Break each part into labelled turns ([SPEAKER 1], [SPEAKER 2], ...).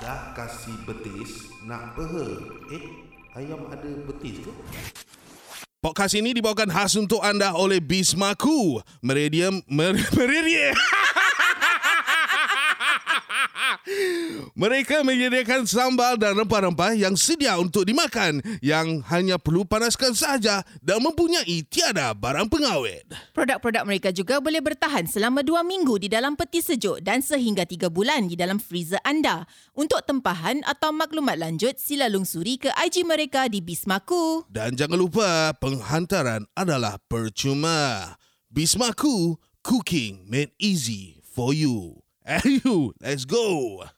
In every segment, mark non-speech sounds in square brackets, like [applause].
[SPEAKER 1] Dah kasih betis Nak peha Eh Ayam ada betis ke?
[SPEAKER 2] Podcast ini dibawakan khas untuk anda oleh Bismaku. Meridium... Mer, [laughs] meridium... [laughs] Mereka menyediakan sambal dan rempah-rempah yang sedia untuk dimakan yang hanya perlu panaskan sahaja dan mempunyai tiada barang pengawet.
[SPEAKER 3] Produk-produk mereka juga boleh bertahan selama dua minggu di dalam peti sejuk dan sehingga tiga bulan di dalam freezer anda. Untuk tempahan atau maklumat lanjut, sila lungsuri ke IG mereka di Bismaku.
[SPEAKER 2] Dan jangan lupa penghantaran adalah percuma. Bismaku, cooking made easy for you. Ayo, let's go!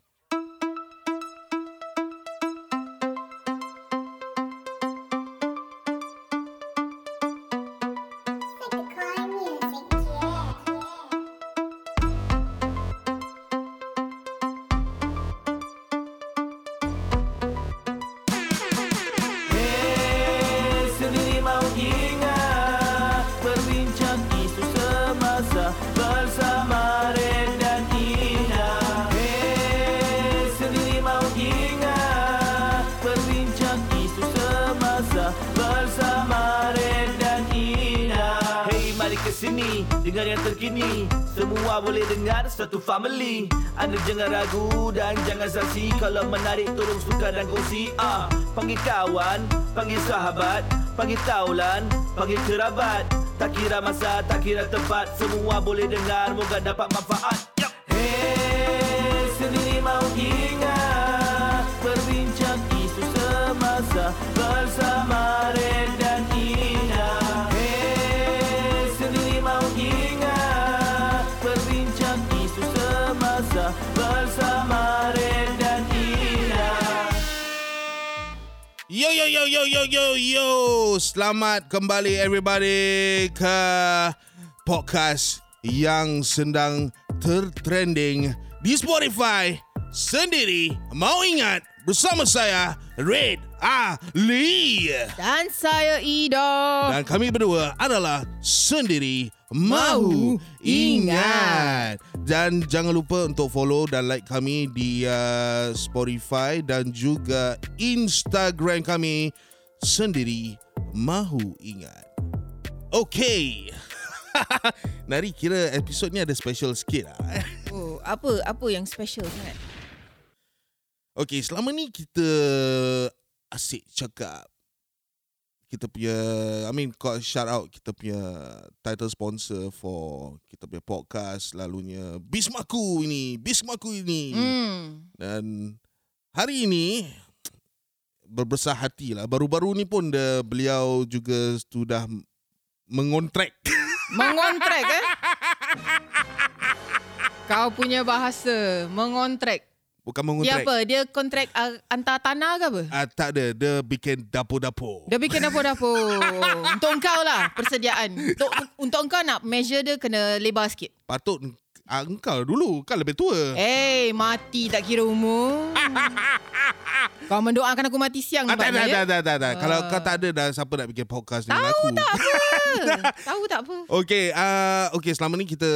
[SPEAKER 4] Terkini. Semua boleh dengar satu family. Anda jangan ragu dan jangan saksi Kalau menarik tolong suka dan kongsi. Ah, Panggil kawan, panggil sahabat Panggil taulan, panggil kerabat. Tak kira masa, tak kira tempat. Semua boleh dengar, moga dapat manfaat
[SPEAKER 2] Yo yo yo yo. Selamat kembali everybody ke podcast yang sedang tertrending di Spotify sendiri. Mau ingat bersama saya Red Ali
[SPEAKER 3] Dan saya Ida.
[SPEAKER 2] dan kami berdua adalah sendiri mahu ingat. Dan jangan lupa untuk follow dan like kami di uh, Spotify dan juga Instagram kami sendiri mahu ingat. Okay. [laughs] Nari kira episod ni ada special sikit lah. [laughs]
[SPEAKER 3] Oh, apa apa yang special sangat?
[SPEAKER 2] Okay, selama ni kita asyik cakap kita punya I mean shout out kita punya title sponsor for kita punya podcast lalunya Bismaku ini, Bismaku ini.
[SPEAKER 3] Hmm.
[SPEAKER 2] Dan hari ini berbesar hati lah. Baru-baru ni pun dia, beliau juga sudah mengontrak. [laughs]
[SPEAKER 3] Mengontrak eh? [laughs] Kau punya bahasa mengontrak.
[SPEAKER 2] Bukan
[SPEAKER 3] Dia
[SPEAKER 2] mengontrak.
[SPEAKER 3] apa? Dia kontrak uh, antar tanah ke apa?
[SPEAKER 2] Ah, tak ada. Dia bikin dapur-dapur.
[SPEAKER 3] Dia bikin dapur-dapur. [laughs] untuk engkau lah persediaan. Untuk untuk engkau nak measure dia kena lebar sikit.
[SPEAKER 2] Patut ah, engkau dulu. Kau lebih tua.
[SPEAKER 3] Eh, mati tak kira umur. [laughs] kau mendoakan aku mati siang
[SPEAKER 2] Ah, tak,
[SPEAKER 3] ya?
[SPEAKER 2] tak, tak, tak, tak. Kalau
[SPEAKER 3] Ah.
[SPEAKER 2] kau tak ada dah siapa nak bikin podcast dengan
[SPEAKER 3] Tahu
[SPEAKER 2] aku.
[SPEAKER 3] tak apa. [laughs] Tahu tak apa.
[SPEAKER 2] Okey, uh, okay, selama ni kita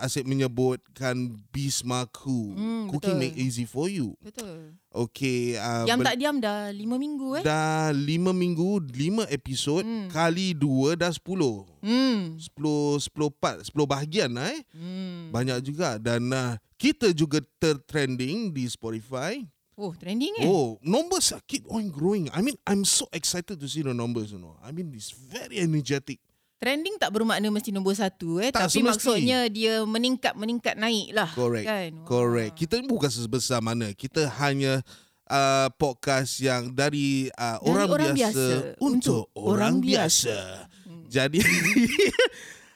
[SPEAKER 2] asyik menyebutkan Bismaku.
[SPEAKER 3] Hmm,
[SPEAKER 2] Cooking
[SPEAKER 3] betul.
[SPEAKER 2] make easy for you.
[SPEAKER 3] Betul.
[SPEAKER 2] Okey, uh,
[SPEAKER 3] Yang
[SPEAKER 2] bel-
[SPEAKER 3] tak diam dah lima minggu eh.
[SPEAKER 2] dah lima minggu, lima episod
[SPEAKER 3] Hmm.
[SPEAKER 2] kali dua dah sepuluh.
[SPEAKER 3] Hmm.
[SPEAKER 2] Sepuluh, sepuluh part, sepuluh bahagian lah eh.
[SPEAKER 3] hmm.
[SPEAKER 2] Banyak juga dan uh, kita juga tertrending di Spotify.
[SPEAKER 3] Oh, trending eh?
[SPEAKER 2] Oh, numbers are keep on growing. I mean, I'm so excited to see the numbers, you know. I mean, it's very energetic.
[SPEAKER 3] Trending tak bermakna mesti nombor satu eh.
[SPEAKER 2] Tak,
[SPEAKER 3] Tapi
[SPEAKER 2] semesti.
[SPEAKER 3] maksudnya dia meningkat-meningkat naik lah.
[SPEAKER 2] Correct.
[SPEAKER 3] Kan?
[SPEAKER 2] Correct. Kita ni bukan sebesar mana. Kita hanya uh, podcast yang dari, uh,
[SPEAKER 3] Dari
[SPEAKER 2] orang,
[SPEAKER 3] orang
[SPEAKER 2] biasa,
[SPEAKER 3] biasa
[SPEAKER 2] untuk orang
[SPEAKER 3] orang
[SPEAKER 2] biasa. Jadi [laughs]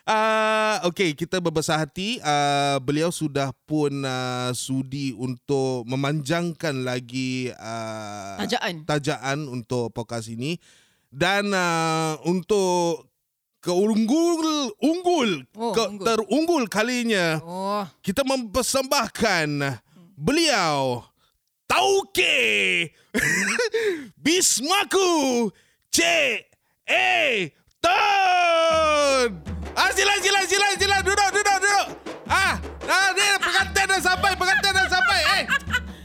[SPEAKER 2] uh, okay, kita berbesar hati. Uh, beliau sudah pun uh, sudi untuk memanjangkan lagi uh,
[SPEAKER 3] Tajaan.
[SPEAKER 2] tajaan untuk podcast ini dan uh, untuk keunggul unggul,
[SPEAKER 3] oh,
[SPEAKER 2] ke,
[SPEAKER 3] unggul.
[SPEAKER 2] terunggul kalinya.
[SPEAKER 3] Oh.
[SPEAKER 2] kita mempersembahkan beliau Tauke [laughs] Bismaku C E Ton. Ah, sila sila sila sila duduk duduk duduk. Ah ah ni pengantin dah sampai pengantin dah sampai eh.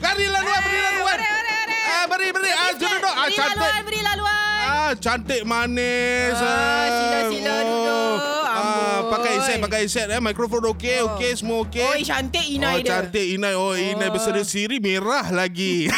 [SPEAKER 2] Berilah luar beri luar eh, ah, beri beri. Ah duduk ah cantik. Beri luar beri luar manis.
[SPEAKER 3] Ah, sila-sila duduk.
[SPEAKER 2] Ah, pakai headset, pakai headset eh. Mikrofon okey,
[SPEAKER 3] Oh.
[SPEAKER 2] okey, semua okey.
[SPEAKER 3] Oi, cantik Inai
[SPEAKER 2] oh,
[SPEAKER 3] dia.
[SPEAKER 2] cantik Inai. Oh, Inai
[SPEAKER 3] Oh.
[SPEAKER 2] bersedia siri merah lagi. [laughs]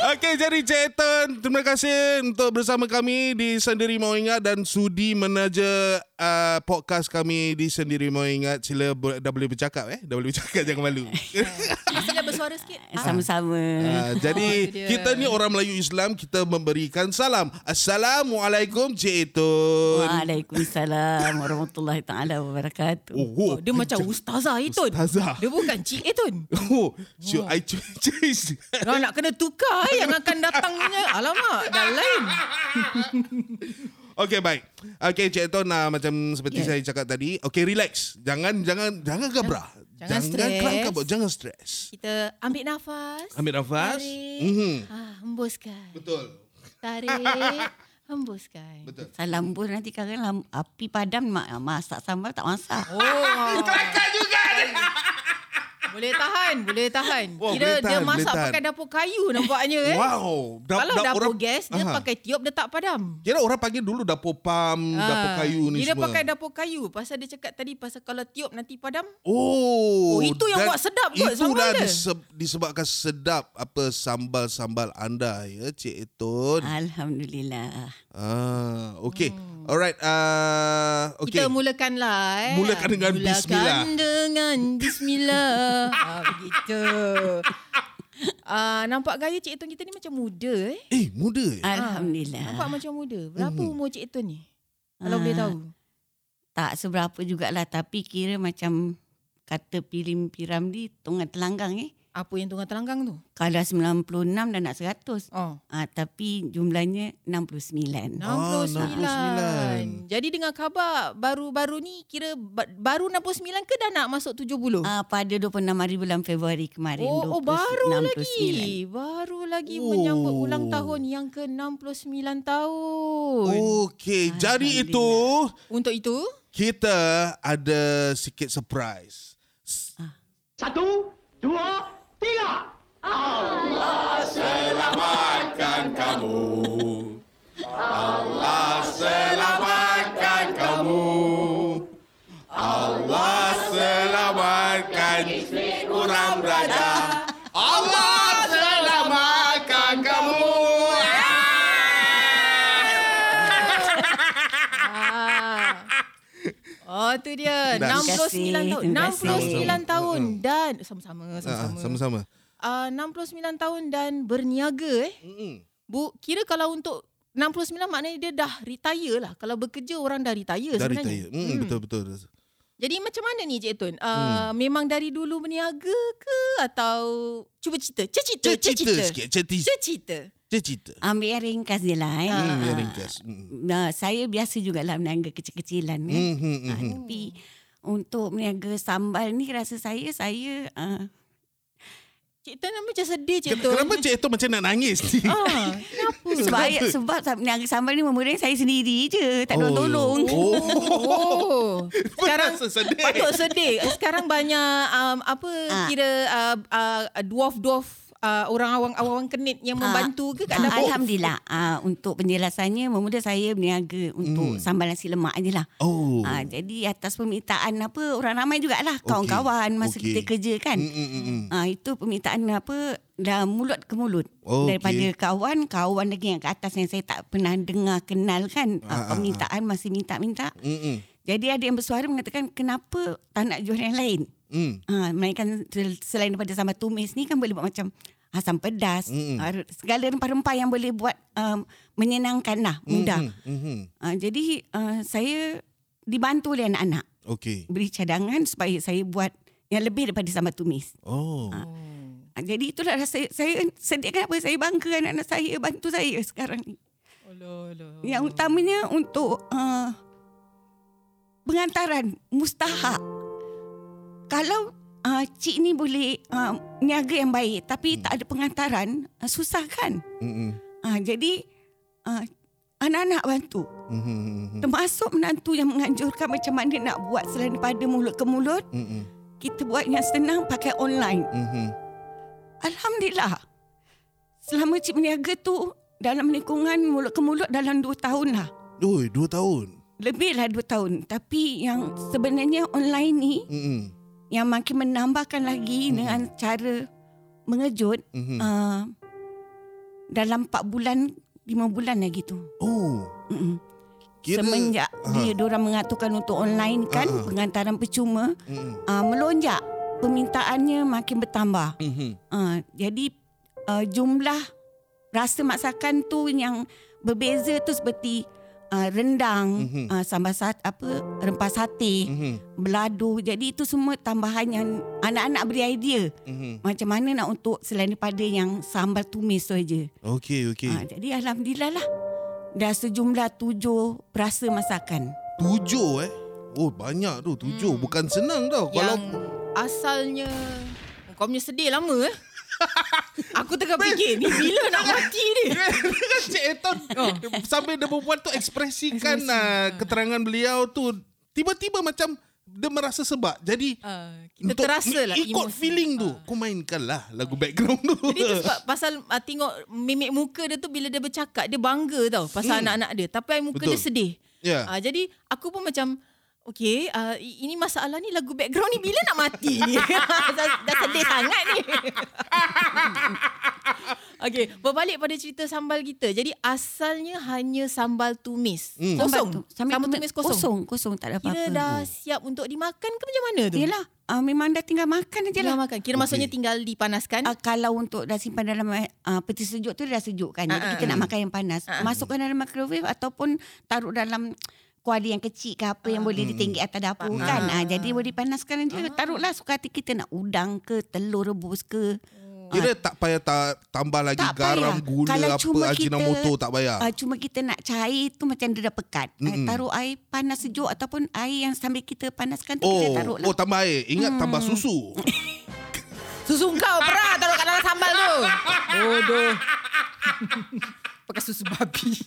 [SPEAKER 2] Okey, jadi Cik Eton, terima kasih untuk bersama kami di Sendiri Mau Ingat dan sudi menaja uh, podcast kami di Sendiri Mau Ingat. Sila dah boleh bercakap eh. Dah boleh bercakap, [laughs] jangan malu. [laughs]
[SPEAKER 3] Sila bersuara sikit. Ah.
[SPEAKER 5] Sama-sama.
[SPEAKER 2] Uh, jadi
[SPEAKER 3] Oh, itu
[SPEAKER 2] kita ni orang Melayu Islam kita memberikan salam. Assalamualaikum Cik Eton.
[SPEAKER 5] Waalaikumsalam [laughs] warahmatullahi taala wabarakatuh.
[SPEAKER 2] Oh, oh,
[SPEAKER 3] Dia macam ustazah Itun.
[SPEAKER 2] Ustazah.
[SPEAKER 3] Dia bukan Cik Itun.
[SPEAKER 2] Oh, should I change?
[SPEAKER 3] Nak kena tukar eh, yang akan datangnya. Alamak, dah lain.
[SPEAKER 2] Okey baik. Okey Cik Eton uh, macam seperti
[SPEAKER 5] Yeah.
[SPEAKER 2] saya cakap tadi, okey relax. Jangan jangan jangan gabrah.
[SPEAKER 3] Jangan stres.
[SPEAKER 2] kelam kabut, jangan stres.
[SPEAKER 3] Kita ambil nafas.
[SPEAKER 2] Ambil nafas.
[SPEAKER 3] Tarik.
[SPEAKER 2] Mhm.
[SPEAKER 3] Ah, hembuskan.
[SPEAKER 2] Betul.
[SPEAKER 3] Tarik. [laughs] hembuskan.
[SPEAKER 2] Betul.
[SPEAKER 5] Salam bus nanti kalau lam- api padam mak masak sambal tak masak. [laughs]
[SPEAKER 3] Oh.
[SPEAKER 2] Kelakar juga.
[SPEAKER 3] Boleh tahan, boleh tahan.
[SPEAKER 2] Wah,
[SPEAKER 3] Kira
[SPEAKER 2] boleh
[SPEAKER 3] dia
[SPEAKER 2] tahan, boleh
[SPEAKER 3] masak
[SPEAKER 2] tahan.
[SPEAKER 3] pakai dapur kayu nampaknya eh.
[SPEAKER 2] Wow. Da-
[SPEAKER 3] Kalau
[SPEAKER 2] da-
[SPEAKER 3] dapur
[SPEAKER 2] orang-
[SPEAKER 3] gas, dia
[SPEAKER 2] Aha.
[SPEAKER 3] pakai tiup dia tak padam.
[SPEAKER 2] Kira orang panggil dulu dapur pam, dapur
[SPEAKER 3] Ah,
[SPEAKER 2] kayu ni
[SPEAKER 3] Dia
[SPEAKER 2] semua.
[SPEAKER 3] pakai dapur kayu. Pasal dia cakap tadi, pasal kalau tiup nanti padam.
[SPEAKER 2] Oh,
[SPEAKER 3] Oh, itu yang buat sedap kot sambal dia.
[SPEAKER 2] diseb- disebabkan sedap apa sambal-sambal anda ya Cik Etun.
[SPEAKER 5] Alhamdulillah.
[SPEAKER 2] Ah, okey. Alright, uh,
[SPEAKER 3] Hmm. Kita
[SPEAKER 2] okey.
[SPEAKER 3] mulakanlah eh.
[SPEAKER 2] Mulakan dengan
[SPEAKER 3] Mulakan
[SPEAKER 2] bismillah.
[SPEAKER 3] dengan bismillah. Ah, begitu. Ah, nampak gaya Cik Etun kita ni macam muda eh.
[SPEAKER 2] Eh, muda eh?
[SPEAKER 5] Alhamdulillah.
[SPEAKER 3] Nampak macam muda. Berapa
[SPEAKER 2] Mhm.
[SPEAKER 3] umur Cik Etun ni? Kalau
[SPEAKER 5] Ah.
[SPEAKER 3] boleh tahu.
[SPEAKER 5] Tak seberapa jugalah tapi kira macam kata pirim piram di tengah telanggang eh.
[SPEAKER 3] Apa yang tengah telanggang tu?
[SPEAKER 5] Kalau 96 dah nak 100.
[SPEAKER 3] Oh.
[SPEAKER 5] Ah, tapi jumlahnya 69.
[SPEAKER 3] 69.
[SPEAKER 2] 69.
[SPEAKER 3] Jadi dengan khabar baru-baru ni kira ba- baru 69 ke dah nak masuk 70?
[SPEAKER 5] Ah, pada 26 hari bulan Februari kemarin.
[SPEAKER 3] Oh, oh
[SPEAKER 5] 20
[SPEAKER 3] baru
[SPEAKER 5] 69.
[SPEAKER 3] lagi. Baru lagi
[SPEAKER 2] Oh.
[SPEAKER 3] menyambut ulang tahun yang ke-69 tahun.
[SPEAKER 2] Okey, jadi itu
[SPEAKER 3] Untuk itu,
[SPEAKER 2] kita ada sikit surprise.
[SPEAKER 4] Satu, dua, tiga.
[SPEAKER 2] Selamatkan
[SPEAKER 3] tu dia.
[SPEAKER 2] Dah.
[SPEAKER 3] 69 tahun.
[SPEAKER 5] Terima kasih.
[SPEAKER 3] 69 tahun dan sama-sama
[SPEAKER 2] Ah,
[SPEAKER 3] sama-sama.
[SPEAKER 2] sama-sama.
[SPEAKER 3] Ah, 69 tahun dan berniaga eh.
[SPEAKER 2] Mm-mm.
[SPEAKER 3] Bu, kira kalau untuk 69 maknanya dia dah retire lah. Kalau bekerja orang dah retire
[SPEAKER 2] Dari
[SPEAKER 3] sebenarnya.
[SPEAKER 2] taya. Mm, betul betul.
[SPEAKER 3] Jadi macam mana ni Cik Tun? Uh, Memang dari dulu berniaga ke atau cuba cerita? Cerita,
[SPEAKER 2] Cerita
[SPEAKER 3] cerita.
[SPEAKER 2] sikit, cerita.
[SPEAKER 3] Cerita.
[SPEAKER 2] Cerita.
[SPEAKER 5] Ambil yang ringkas je lah. Eh.
[SPEAKER 2] Hmm,
[SPEAKER 5] Ah.
[SPEAKER 2] yang ringkas. Mm.
[SPEAKER 5] Nah, saya biasa jugalah berniaga kecil-kecilan. Eh.
[SPEAKER 2] Hmm, hmm, hmm,
[SPEAKER 5] Ah,
[SPEAKER 2] hmm.
[SPEAKER 5] Tapi untuk berniaga sambal ni rasa saya, saya uh,
[SPEAKER 3] Cik Tun macam sedih Cik Tun.
[SPEAKER 2] Kenapa Cik Eton macam nak nangis ni?
[SPEAKER 3] Ah, kenapa? [laughs]
[SPEAKER 5] sebab sebab berniaga sambal ni memudahkan saya sendiri je. Tak ada
[SPEAKER 2] Oh.
[SPEAKER 5] tolong.
[SPEAKER 2] Oh.
[SPEAKER 3] Oh, [laughs] sekarang
[SPEAKER 2] sedih.
[SPEAKER 3] patut sedih. Sekarang banyak um, apa
[SPEAKER 5] Ah.
[SPEAKER 3] kira uh, uh, dwarf-dwarf uh, orang awang awang kenit yang
[SPEAKER 5] Ah.
[SPEAKER 3] membantu ke kat
[SPEAKER 5] Ah,
[SPEAKER 3] dapur?
[SPEAKER 5] Alhamdulillah. Ah, untuk penjelasannya memudah saya berniaga untuk
[SPEAKER 2] Hmm.
[SPEAKER 5] sambal nasi lemak je lah.
[SPEAKER 2] Oh.
[SPEAKER 5] Ah, jadi atas permintaan apa orang ramai jugalah kawan-kawan masa
[SPEAKER 2] Okey.
[SPEAKER 5] kita kerja kan.
[SPEAKER 2] Mm, mm, mm, mm.
[SPEAKER 5] Ah, itu permintaan apa dah mulut ke mulut
[SPEAKER 2] Okey.
[SPEAKER 5] daripada kawan kawan lagi yang ke atas yang saya tak pernah dengar kenal kan
[SPEAKER 2] Ah, ah,
[SPEAKER 5] permintaan masih minta-minta.
[SPEAKER 2] Mm, mm.
[SPEAKER 5] Jadi ada yang bersuara mengatakan kenapa tak nak jual yang lain?
[SPEAKER 2] Mm.
[SPEAKER 5] Ha, melainkan selain daripada sambal tumis ni kan boleh buat macam asam pedas,
[SPEAKER 2] Mm-mm.
[SPEAKER 5] uh, segala rempah-rempah yang boleh buat um, menyenangkan lah, mudah.
[SPEAKER 2] Mm, mm, mm.
[SPEAKER 5] Uh, jadi uh, saya dibantu oleh anak-anak
[SPEAKER 2] Okey.
[SPEAKER 5] beri cadangan supaya saya buat yang lebih daripada sambal tumis.
[SPEAKER 2] Oh.
[SPEAKER 5] Uh, jadi itulah rasa saya sedih kenapa saya bangga anak-anak saya bantu saya sekarang ni. Yang utamanya untuk uh, pengantaran mustahak. Kalau uh, cik ni boleh uh, niaga yang baik tapi tak ada pengantaran, uh, susah kan?
[SPEAKER 2] Mm, mm.
[SPEAKER 5] Uh, jadi uh, anak-anak bantu.
[SPEAKER 2] Mm, mm, mm, mm.
[SPEAKER 5] Termasuk menantu yang menganjurkan macam mana nak buat selain daripada mulut ke mulut.
[SPEAKER 2] Mm, mm.
[SPEAKER 5] Kita buat yang senang pakai online.
[SPEAKER 2] Mm, mm.
[SPEAKER 5] Alhamdulillah. selama cik berniaga tu dalam lingkungan mulut ke mulut dalam 2 tahun lah.
[SPEAKER 2] Oi, dua tahun.
[SPEAKER 5] Lebih lah 2 tahun. Tapi yang sebenarnya online ni
[SPEAKER 2] Mm-mm.
[SPEAKER 5] Yang makin menambahkan lagi dengan cara mengejut
[SPEAKER 2] Mhm.
[SPEAKER 5] uh, dalam 4 bulan 5 bulan lagi tu.
[SPEAKER 2] Oh,
[SPEAKER 5] Mm-mm.
[SPEAKER 2] kira
[SPEAKER 5] Semenjak
[SPEAKER 2] Aha.
[SPEAKER 5] dia diorang mengaturkan untuk online kan
[SPEAKER 2] ah.
[SPEAKER 5] pengantaran percuma
[SPEAKER 2] Mm-mm.
[SPEAKER 5] uh, melonjak permintaannya makin bertambah.
[SPEAKER 2] Mhm.
[SPEAKER 5] Uh, jadi uh, jumlah rasa masakan tu yang berbeza tu seperti uh, rendang,
[SPEAKER 2] Mhm.
[SPEAKER 5] uh, sambal sat apa rempah sate,
[SPEAKER 2] Mhm.
[SPEAKER 5] beladu. Jadi itu semua tambahan yang anak-anak beri idea
[SPEAKER 2] Mhm.
[SPEAKER 5] macam mana nak untuk selain daripada yang sambal tumis tu aja.
[SPEAKER 2] Okey, okey.
[SPEAKER 5] Uh, jadi alhamdulillah lah dah sejumlah tujuh perasa masakan.
[SPEAKER 2] Tujuh eh. Oh, banyak tu. Tujuh.
[SPEAKER 3] Hmm.
[SPEAKER 2] Bukan senang tau. Kalau
[SPEAKER 3] Yang asalnya kau punya sedih lama eh. Aku tengah fikir ni bila nak mati ni. [laughs]
[SPEAKER 2] Kan Cik Eton
[SPEAKER 3] Oh.
[SPEAKER 2] Sambil dia berbual tu Ekspresikan uh, Keterangan beliau tu Tiba-tiba macam Dia merasa sebab Jadi
[SPEAKER 3] Uh, kita terasa lah
[SPEAKER 2] Ikut
[SPEAKER 3] emosi.
[SPEAKER 2] feeling tu Kau mainkan lah Lagu background tu
[SPEAKER 3] Jadi tu sebab pasal uh, tengok mimik muka dia tu bila dia bercakap dia bangga tau pasal
[SPEAKER 2] Hmm.
[SPEAKER 3] anak-anak dia tapi muka
[SPEAKER 2] Betul.
[SPEAKER 3] dia sedih.
[SPEAKER 2] Ya.
[SPEAKER 3] Uh, jadi aku pun macam Okay, uh, ini masalah ni lagu background ni bila nak mati ni? [laughs] dah, dah sedih sangat ni. [laughs] okay, berbalik pada cerita sambal kita. Jadi asalnya hanya sambal tumis.
[SPEAKER 2] Hmm.
[SPEAKER 3] Kosong.
[SPEAKER 5] Sambal tu-
[SPEAKER 3] Sambal, tumis kosong.
[SPEAKER 5] Kosong, kosong tak ada
[SPEAKER 3] Kira
[SPEAKER 5] apa-apa.
[SPEAKER 3] dah siap untuk dimakan ke macam mana tu?
[SPEAKER 5] Yelah, uh, memang dah tinggal makan aja lah.
[SPEAKER 3] makan. Kira maksudnya tinggal dipanaskan.
[SPEAKER 5] Uh, kalau untuk dah simpan dalam uh, peti sejuk tu dia dah sejuk kan. Jadi
[SPEAKER 3] Ah,
[SPEAKER 5] kita nak makan yang panas.
[SPEAKER 3] Ah.
[SPEAKER 5] Masukkan dalam microwave ataupun taruh dalam kuali yang kecil ke apa yang boleh ditinggi atas dapur
[SPEAKER 3] Ah.
[SPEAKER 5] kan. Ah, jadi boleh dipanaskan je. Taruhlah suka hati kita nak udang ke, telur rebus ke.
[SPEAKER 2] Kira tak payah tak tambah lagi
[SPEAKER 5] Tak
[SPEAKER 2] garam,
[SPEAKER 5] payah.
[SPEAKER 2] gula,
[SPEAKER 5] Kalau
[SPEAKER 2] apa,
[SPEAKER 5] cuma
[SPEAKER 2] ajinomoto
[SPEAKER 5] kita-
[SPEAKER 2] tak payah.
[SPEAKER 5] Uh, cuma kita nak cair tu macam dia dah pekat. Uh,
[SPEAKER 2] Mm-mm.
[SPEAKER 5] taruh air panas sejuk ataupun air yang sambil kita panaskan tu kita
[SPEAKER 2] Oh,
[SPEAKER 5] taruh lah.
[SPEAKER 2] oh tambah air. Ingat tambah susu. [laughs]
[SPEAKER 3] Susu kau pernah taruh kat dalam sambal tu. Bodoh. [laughs] Pakai susu babi. [laughs]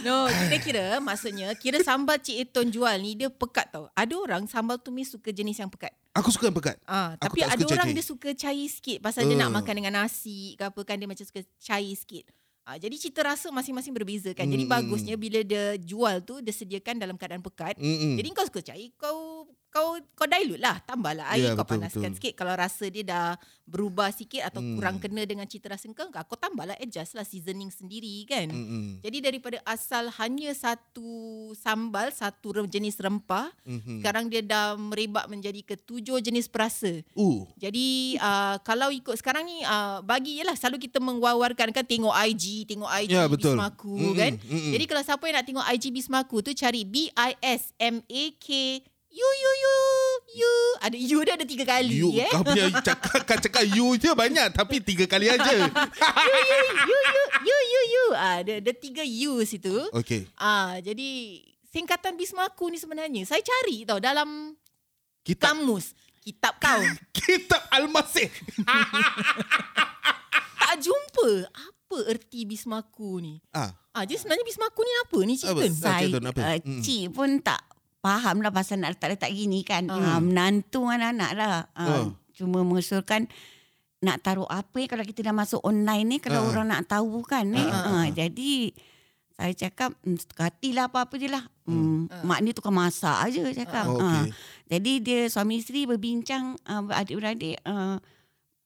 [SPEAKER 3] No, kita kira maksudnya kira sambal Cik Eton jual ni dia pekat tau. Ada orang sambal tumis suka jenis yang pekat.
[SPEAKER 2] Aku suka yang pekat.
[SPEAKER 3] Ah,
[SPEAKER 2] Aku
[SPEAKER 3] tapi ada orang
[SPEAKER 2] cair-cair.
[SPEAKER 3] dia suka cair sikit pasal dia nak
[SPEAKER 2] Uh.
[SPEAKER 3] makan dengan nasi ke apa kan dia macam suka cair sikit. Ah, jadi cita rasa masing-masing berbeza kan. Jadi bagusnya bila dia jual tu dia sediakan dalam keadaan pekat.
[SPEAKER 2] Mm-mm.
[SPEAKER 3] Jadi kau suka cair kau kau kau dilute lah tambahlah air
[SPEAKER 2] Ya,
[SPEAKER 3] kau
[SPEAKER 2] betul,
[SPEAKER 3] panaskan
[SPEAKER 2] betul.
[SPEAKER 3] sikit kalau rasa dia dah berubah sikit atau
[SPEAKER 2] Hmm.
[SPEAKER 3] kurang kena dengan cita rasa kau kau tambahlah adjust lah seasoning sendiri kan.
[SPEAKER 2] Mm-mm.
[SPEAKER 3] Jadi daripada asal hanya satu sambal satu jenis rempah
[SPEAKER 2] Mhm.
[SPEAKER 3] sekarang dia dah merebak menjadi ketujuh jenis perasa.
[SPEAKER 2] Uh,
[SPEAKER 3] Jadi uh, kalau ikut sekarang ni uh, bagi je lah selalu kita mengwawarkan kan tengok IG, tengok IG
[SPEAKER 2] Ya, betul.
[SPEAKER 3] Bismaku
[SPEAKER 2] Mm-mm,
[SPEAKER 3] kan.
[SPEAKER 2] mm-mm.
[SPEAKER 3] Jadi kalau siapa yang nak tengok IG Bismaku tu cari B I S M A K U U U U ada U dia ada tiga kali
[SPEAKER 2] you,
[SPEAKER 3] eh.
[SPEAKER 2] kau punya [laughs] cakap, kau cakap you je banyak tapi tiga kali aja.
[SPEAKER 3] U U U U U ah ada ada tiga U situ.
[SPEAKER 2] Okey.
[SPEAKER 3] Ah jadi singkatan Bismaku ni sebenarnya saya cari tau dalam
[SPEAKER 2] Kitab
[SPEAKER 3] kamus kitab kau [laughs]
[SPEAKER 2] Kitab Al-Masih. [laughs]
[SPEAKER 3] tak jumpa apa erti Bismaku ni.
[SPEAKER 2] Ah,
[SPEAKER 3] Ah, jadi sebenarnya Bismaku ni apa ni Cik
[SPEAKER 2] Apa?
[SPEAKER 3] Tun?
[SPEAKER 2] Ah, Cik apa?
[SPEAKER 5] uh,
[SPEAKER 2] Mm.
[SPEAKER 5] cik pun tak faham lah pasal nak letak-letak gini kan.
[SPEAKER 3] Hmm.
[SPEAKER 5] Uh, menantu anak-anak lah. Uh,
[SPEAKER 2] Oh.
[SPEAKER 5] Cuma mengusulkan nak taruh apa eh kalau kita dah masuk online ni kalau
[SPEAKER 2] Ah.
[SPEAKER 5] orang nak tahu kan ni.
[SPEAKER 2] Ah,
[SPEAKER 5] Uh, jadi saya cakap hmm, suka hati lah apa-apa je lah. Hmm. Mak ni tukang masak aja cakap.
[SPEAKER 2] Oh,
[SPEAKER 5] Ah.
[SPEAKER 2] okey.
[SPEAKER 5] Jadi dia suami isteri berbincang uh, adik-beradik uh,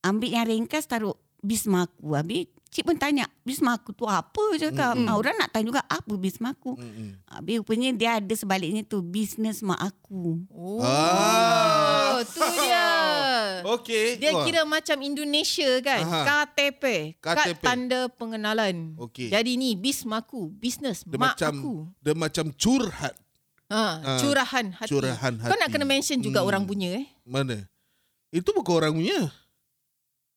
[SPEAKER 5] ambil yang ringkas taruh bismaku. Habis cik pun tanya bismaku tu apa cakap.
[SPEAKER 2] Mm-mm.
[SPEAKER 5] Mm. orang nak tanya juga apa bismaku.
[SPEAKER 2] Mm-mm.
[SPEAKER 5] Habis rupanya dia ada sebaliknya tu bisnes mak aku.
[SPEAKER 3] Oh,
[SPEAKER 2] Ah.
[SPEAKER 3] tu dia. [laughs]
[SPEAKER 2] Okey.
[SPEAKER 3] Dia
[SPEAKER 2] Wah.
[SPEAKER 3] kira macam Indonesia kan.
[SPEAKER 2] Aha.
[SPEAKER 3] KTP. Kad
[SPEAKER 2] KTP.
[SPEAKER 3] tanda pengenalan.
[SPEAKER 2] Okey.
[SPEAKER 3] Jadi ni Bismaku. Bisnes
[SPEAKER 2] dia
[SPEAKER 3] mak
[SPEAKER 2] macam
[SPEAKER 3] aku.
[SPEAKER 2] dia macam curhat.
[SPEAKER 3] Ha,
[SPEAKER 2] Ah,
[SPEAKER 3] curahan hati.
[SPEAKER 2] curahan
[SPEAKER 3] Kau nak
[SPEAKER 2] hati.
[SPEAKER 3] kena mention juga
[SPEAKER 2] Hmm.
[SPEAKER 3] orang punya eh.
[SPEAKER 2] Mana? Itu bukan orang punya.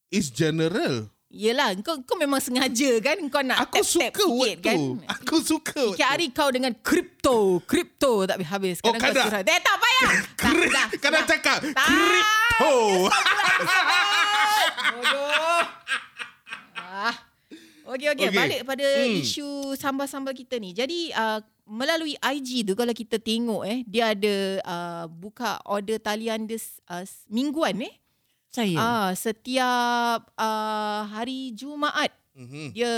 [SPEAKER 2] It's general.
[SPEAKER 3] Yelah, kau, kau memang sengaja kan kau nak
[SPEAKER 2] Aku
[SPEAKER 3] tap-tap
[SPEAKER 2] suka
[SPEAKER 3] sikit
[SPEAKER 2] word
[SPEAKER 3] kan.
[SPEAKER 2] tu. Aku suka
[SPEAKER 3] Sikit hari kau dengan kripto. Kripto tak habis.
[SPEAKER 2] Oh,
[SPEAKER 3] Kadang kau
[SPEAKER 2] kada.
[SPEAKER 3] curhat. Eh, tak payah. [laughs] Tak, dah, dah.
[SPEAKER 2] cakap
[SPEAKER 3] Tak.
[SPEAKER 2] Crypto
[SPEAKER 3] Bodoh. Ah. Okey okey
[SPEAKER 2] Okey.
[SPEAKER 3] balik pada
[SPEAKER 2] Hmm.
[SPEAKER 3] isu sambal-sambal kita ni. Jadi uh, melalui IG tu kalau kita tengok eh dia ada uh, buka order talian dia uh, mingguan eh.
[SPEAKER 5] Saya.
[SPEAKER 3] Ah, setiap uh, hari Jumaat
[SPEAKER 2] Mhm.
[SPEAKER 3] dia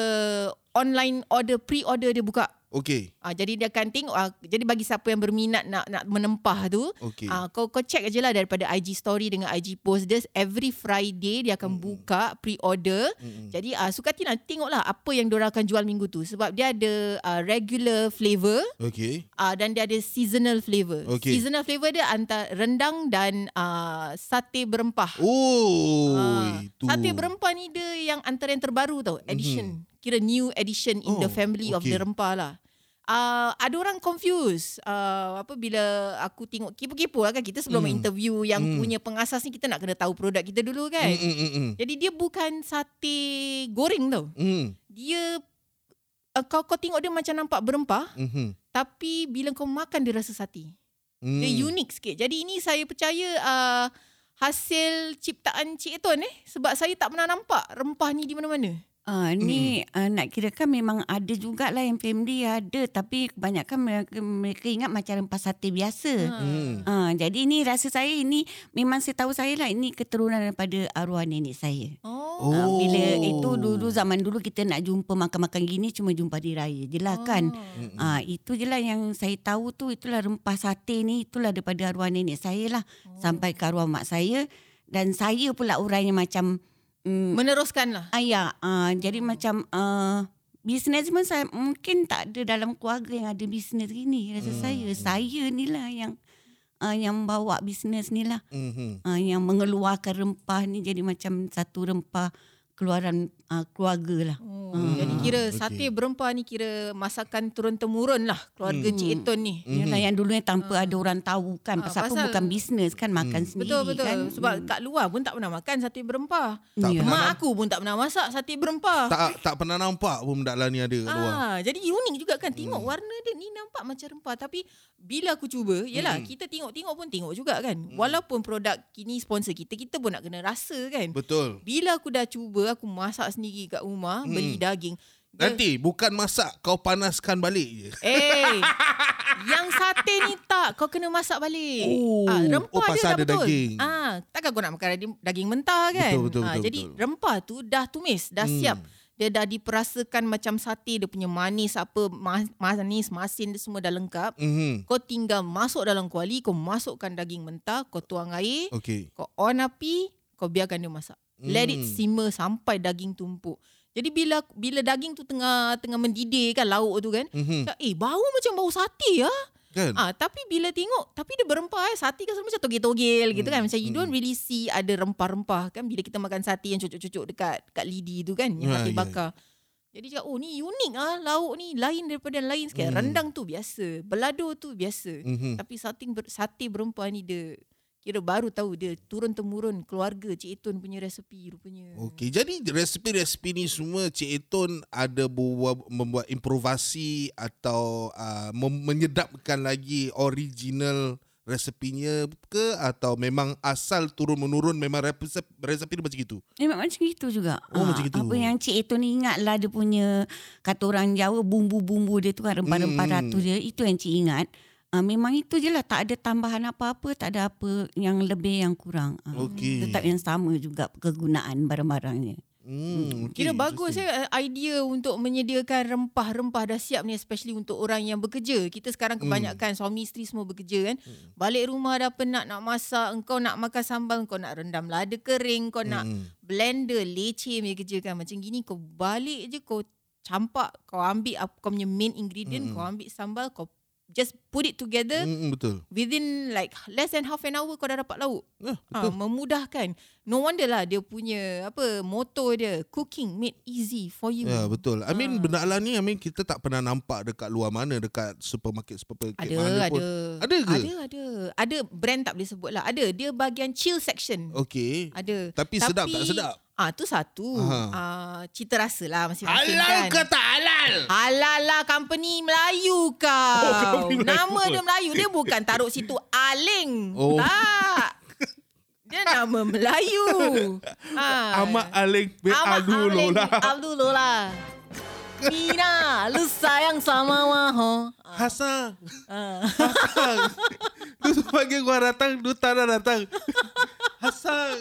[SPEAKER 3] online order pre-order dia buka.
[SPEAKER 2] Okey.
[SPEAKER 3] Ah, jadi dia akan tengok ah, jadi bagi siapa yang berminat nak nak menempah tu
[SPEAKER 2] Okey.
[SPEAKER 3] Ah, kau kau check aje lah daripada IG story dengan IG post dia every Friday dia akan buka pre-order.
[SPEAKER 2] Mm-mm.
[SPEAKER 3] Jadi ah suka hati nak tengoklah apa yang diorang akan jual minggu tu sebab dia ada ah, regular flavour
[SPEAKER 2] Okey.
[SPEAKER 3] ah dan dia ada seasonal flavour.
[SPEAKER 2] Okey.
[SPEAKER 3] Seasonal flavour dia antara rendang dan ah sate berempah.
[SPEAKER 2] Oh,
[SPEAKER 3] Ah,
[SPEAKER 2] itu.
[SPEAKER 3] Sate berempah ni dia yang antara yang terbaru tau, edition. Kira new edition in
[SPEAKER 2] Oh,
[SPEAKER 3] the family of
[SPEAKER 2] okay.
[SPEAKER 3] the rempah lah. Uh, ada orang confuse uh, apa bila aku tengok kipu-kipu lah kan kita sebelum
[SPEAKER 2] Hmm.
[SPEAKER 3] interview yang
[SPEAKER 2] Hmm.
[SPEAKER 3] punya pengasas ni kita nak kena tahu produk kita dulu kan.
[SPEAKER 2] Mm, mm, mm, mm.
[SPEAKER 3] Jadi dia bukan sate goreng tau.
[SPEAKER 2] Mm,
[SPEAKER 3] Dia uh, kau kau tengok dia macam nampak berempah
[SPEAKER 2] mhm.
[SPEAKER 3] tapi bila kau makan dia rasa sate.
[SPEAKER 2] Mm.
[SPEAKER 3] Dia unik sikit. Jadi ini saya percaya uh, hasil ciptaan Cik Eton eh. Sebab saya tak pernah nampak rempah ni di mana-mana.
[SPEAKER 5] Ah, ni uh, nak kirakan memang ada jugalah yang family ada tapi kebanyakan mereka, mereka ingat macam rempah sate biasa.
[SPEAKER 2] Mm.
[SPEAKER 5] Ah, jadi ni rasa saya ini memang saya tahu saya lah ini keturunan daripada arwah nenek saya.
[SPEAKER 3] Oh.
[SPEAKER 2] Oh.
[SPEAKER 5] Ah, bila itu dulu zaman dulu kita nak jumpa makan-makan gini cuma jumpa di raya je lah kan.
[SPEAKER 2] Mm, mm.
[SPEAKER 5] Ah itu je lah yang saya tahu tu itulah rempah sate ni itulah daripada arwah nenek saya lah sampai ke arwah mak saya dan saya pula orang yang macam mm,
[SPEAKER 3] Meneruskan lah.
[SPEAKER 5] ayah ah jadi macam uh, bisnes pun saya mungkin tak ada dalam keluarga yang ada bisnes gini rasa
[SPEAKER 2] Hmm.
[SPEAKER 5] saya saya ni lah yang uh, yang bawa bisnes ni lah
[SPEAKER 2] Mhm.
[SPEAKER 5] uh, yang mengeluarkan rempah ni jadi macam satu rempah keluaran uh, keluarga lah.
[SPEAKER 3] Oh,
[SPEAKER 5] Hmm.
[SPEAKER 3] Jadi kira
[SPEAKER 2] okey.
[SPEAKER 3] sate berempah ni kira masakan turun-temurun lah keluarga
[SPEAKER 5] Hmm.
[SPEAKER 3] Cik Eton ni.
[SPEAKER 5] Yalah yang dulunya tanpa ada orang tahu kan
[SPEAKER 3] Ah,
[SPEAKER 5] pasal, apa
[SPEAKER 3] pasal-
[SPEAKER 5] bukan bisnes kan makan sendiri
[SPEAKER 3] Betul betul
[SPEAKER 5] kan.
[SPEAKER 3] sebab kat luar pun tak pernah makan sate berempah.
[SPEAKER 2] Tak
[SPEAKER 5] Ya.
[SPEAKER 2] pernah
[SPEAKER 3] Mak aku pun tak pernah masak sate berempah.
[SPEAKER 2] tak tak pernah nampak pun budak lah ni ada kat luar.
[SPEAKER 3] Ah, jadi unik juga kan tengok warna dia ni nampak macam rempah tapi bila aku cuba, yalah
[SPEAKER 2] Hmm.
[SPEAKER 3] kita tengok-tengok pun tengok juga kan. Walaupun produk kini sponsor kita, kita pun nak kena rasa kan.
[SPEAKER 2] Betul.
[SPEAKER 3] Bila aku dah cuba, aku masak sendiri kat rumah,
[SPEAKER 2] Hmm.
[SPEAKER 3] beli daging. Dia-
[SPEAKER 2] Nanti bukan masak kau panaskan balik je.
[SPEAKER 3] Eh, [laughs] yang sate ni tak, kau kena masak balik.
[SPEAKER 2] Oh.
[SPEAKER 3] ah, rempah
[SPEAKER 2] Oh,
[SPEAKER 3] dia dah
[SPEAKER 2] ada
[SPEAKER 3] betul.
[SPEAKER 2] daging.
[SPEAKER 3] Ah, takkan kau nak makan daging, mentah kan?
[SPEAKER 2] Betul, betul,
[SPEAKER 3] ah,
[SPEAKER 2] betul,
[SPEAKER 3] jadi
[SPEAKER 2] betul.
[SPEAKER 3] rempah tu dah tumis, dah
[SPEAKER 2] Hmm.
[SPEAKER 3] siap. Dia dah diperasakan macam sate, dia punya manis apa, ma- manis, masin dia semua dah lengkap.
[SPEAKER 2] Mhm.
[SPEAKER 3] Kau tinggal masuk dalam kuali, kau masukkan daging mentah, kau tuang air,
[SPEAKER 2] Okey.
[SPEAKER 3] kau on api, kau biarkan dia masak. Let it
[SPEAKER 2] Hmm.
[SPEAKER 3] simmer sampai daging tumpuk. Jadi bila bila daging tu tengah tengah mendidih kan lauk tu kan,
[SPEAKER 2] Mhm.
[SPEAKER 3] cakap, eh bau macam bau sate ah.
[SPEAKER 2] Kan?
[SPEAKER 3] Ah tapi bila tengok tapi dia berempah eh sate kan macam togel-togel gitu kan. Macam you
[SPEAKER 2] hmm.
[SPEAKER 3] don't really see ada rempah-rempah kan bila kita makan sate yang cucuk-cucuk dekat dekat lidi tu kan yang
[SPEAKER 2] Ya,
[SPEAKER 3] sate
[SPEAKER 2] ya,
[SPEAKER 3] bakar. Jadi cakap oh ni unik ah lauk ni lain daripada yang lain sikit.
[SPEAKER 2] Hmm.
[SPEAKER 3] Rendang tu biasa, belado tu biasa.
[SPEAKER 2] Mhm.
[SPEAKER 3] Tapi sate ber, sate berempah ni dia kira baru tahu dia turun temurun keluarga Cik Etun punya resepi rupanya.
[SPEAKER 2] Okey, jadi resepi-resepi ni semua Cik Eton ada buat, membuat improvasi atau uh, menyedapkan lagi original resepinya ke atau memang asal turun menurun memang resep resepi dia macam itu.
[SPEAKER 5] Eh, memang macam itu juga.
[SPEAKER 2] Oh,
[SPEAKER 5] Ah,
[SPEAKER 2] macam itu.
[SPEAKER 5] Apa yang Cik Eto ni ingat lah dia punya kata orang Jawa bumbu-bumbu dia tu kan rempah-rempah
[SPEAKER 2] Hmm.
[SPEAKER 5] ratu dia. Itu yang Cik ingat. Ah, memang itu je lah. Tak ada tambahan apa-apa. Tak ada apa yang lebih yang kurang. Ah,
[SPEAKER 2] Okey.
[SPEAKER 5] Tetap yang sama juga kegunaan barang-barangnya.
[SPEAKER 2] Hmm,
[SPEAKER 3] Kira
[SPEAKER 2] okey,
[SPEAKER 3] bagus
[SPEAKER 2] interesting.
[SPEAKER 3] ya idea untuk menyediakan rempah-rempah dah siap ni especially untuk orang yang bekerja. Kita sekarang kebanyakan suami isteri semua bekerja kan. Balik rumah dah penat nak masak, engkau nak makan sambal, engkau nak rendam lada kering, kau nak
[SPEAKER 2] Hmm.
[SPEAKER 3] blender leceh punya kerja kan. Macam gini kau balik je kau campak, kau ambil up, kau punya main ingredient,
[SPEAKER 2] Mm-mm.
[SPEAKER 3] kau ambil sambal, kau just put it together
[SPEAKER 2] Hmm, betul.
[SPEAKER 3] within like less than half an hour kau dah dapat lauk.
[SPEAKER 2] Ah,
[SPEAKER 3] Ha,
[SPEAKER 2] betul.
[SPEAKER 3] memudahkan. No wonder lah dia punya apa moto dia cooking made easy for you.
[SPEAKER 2] Ya betul. I mean
[SPEAKER 3] Ah.
[SPEAKER 2] benda ala ni I mean kita tak pernah nampak dekat luar mana dekat supermarket supermarket
[SPEAKER 3] Ada
[SPEAKER 2] mana pun.
[SPEAKER 3] ada.
[SPEAKER 2] Ada ke?
[SPEAKER 3] Ada ada. Ada brand tak boleh sebut lah. Ada dia bahagian chill section.
[SPEAKER 2] Okey.
[SPEAKER 3] Ada.
[SPEAKER 2] Tapi, sedap tak sedap?
[SPEAKER 3] Ah tu satu.
[SPEAKER 2] Aha.
[SPEAKER 3] Ah cita rasa lah masing-masing
[SPEAKER 2] Halal
[SPEAKER 3] kan.
[SPEAKER 2] ke tak halal?
[SPEAKER 3] Halal lah company Melayu kau.
[SPEAKER 2] Oh, company Melayu.
[SPEAKER 3] Nama dia Melayu. Dia bukan taruh situ Aling.
[SPEAKER 2] Oh.
[SPEAKER 3] Tak. Dia nama Melayu. Ha.
[SPEAKER 2] Ahmad Alik bin
[SPEAKER 3] Ahmad
[SPEAKER 2] Abdul
[SPEAKER 3] Aling
[SPEAKER 2] lah.
[SPEAKER 3] Lah. Mina, lu sayang sama Waho.
[SPEAKER 2] Hasan.
[SPEAKER 3] Ah.
[SPEAKER 2] Hasan. Tu pagi gua datang, du tak datang. Hassan.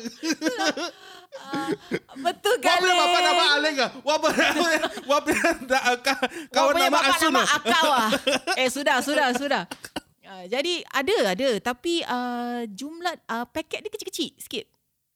[SPEAKER 3] Betul
[SPEAKER 2] Wah
[SPEAKER 3] kan?
[SPEAKER 2] boleh bapak nama Aleng ke? Wah boleh. Wah boleh nak kawan
[SPEAKER 3] punya
[SPEAKER 2] nama
[SPEAKER 3] bapak
[SPEAKER 2] Asun.
[SPEAKER 3] nama
[SPEAKER 2] ah.
[SPEAKER 3] akau ah. Eh sudah sudah sudah. Uh, jadi ada ada tapi uh, jumlah uh, paket dia kecil-kecil sikit.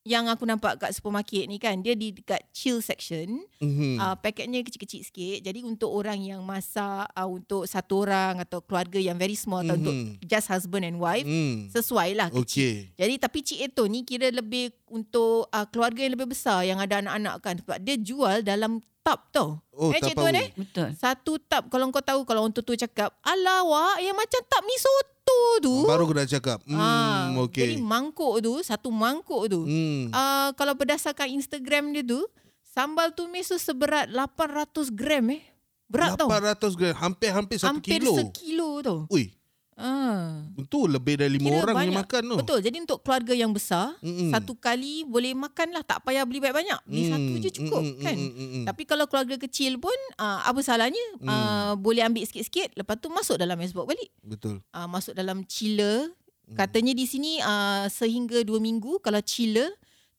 [SPEAKER 3] Yang aku nampak kat supermarket ni kan dia di dekat chill section.
[SPEAKER 2] Mhm.
[SPEAKER 3] Uh, paketnya kecil-kecil sikit. Jadi untuk orang yang masak uh, untuk satu orang atau keluarga yang very small atau untuk
[SPEAKER 2] Mhm.
[SPEAKER 3] just husband and wife
[SPEAKER 2] Hmm.
[SPEAKER 3] sesuai lah kecil.
[SPEAKER 2] Okey.
[SPEAKER 3] Jadi tapi Cik Eto ni kira lebih untuk uh, keluarga yang lebih besar yang ada anak-anak kan sebab dia jual dalam tub tau.
[SPEAKER 2] Oh,
[SPEAKER 3] eh Cik. Tuan eh?
[SPEAKER 5] Betul.
[SPEAKER 3] Satu tub kalau kau tahu kalau orang tua-tua cakap, "Alah wak, yang macam tub mi soto tu."
[SPEAKER 2] Baru aku nak cakap. Hmm,
[SPEAKER 3] Ah, Jadi
[SPEAKER 2] okey.
[SPEAKER 3] mangkuk tu, satu mangkuk tu.
[SPEAKER 2] Hmm.
[SPEAKER 3] Uh, kalau berdasarkan Instagram dia tu, sambal tumis tu seberat 800 gram eh. Berat tau.
[SPEAKER 2] 800 gram. Hampir-hampir satu
[SPEAKER 3] Hampir
[SPEAKER 2] kilo.
[SPEAKER 3] sekilo tau.
[SPEAKER 2] Ui,
[SPEAKER 3] Ah.
[SPEAKER 2] itu lebih dari lima
[SPEAKER 3] Kira
[SPEAKER 2] orang yang
[SPEAKER 3] banyak.
[SPEAKER 2] makan tu.
[SPEAKER 3] Betul. Jadi untuk keluarga yang besar,
[SPEAKER 2] Mm-mm.
[SPEAKER 3] satu kali boleh makan lah. Tak payah beli banyak-banyak.
[SPEAKER 2] Hmm,
[SPEAKER 3] satu je cukup
[SPEAKER 2] mm, mm,
[SPEAKER 3] kan.
[SPEAKER 2] mm, mm, mm.
[SPEAKER 3] Tapi kalau keluarga kecil pun, uh, apa salahnya?
[SPEAKER 2] Hmm.
[SPEAKER 3] Uh, boleh ambil sikit-sikit. Lepas tu masuk dalam icebox balik.
[SPEAKER 2] Betul.
[SPEAKER 3] Uh, masuk dalam chiller.
[SPEAKER 2] Hmm.
[SPEAKER 3] Katanya di sini uh, sehingga dua minggu kalau chiller.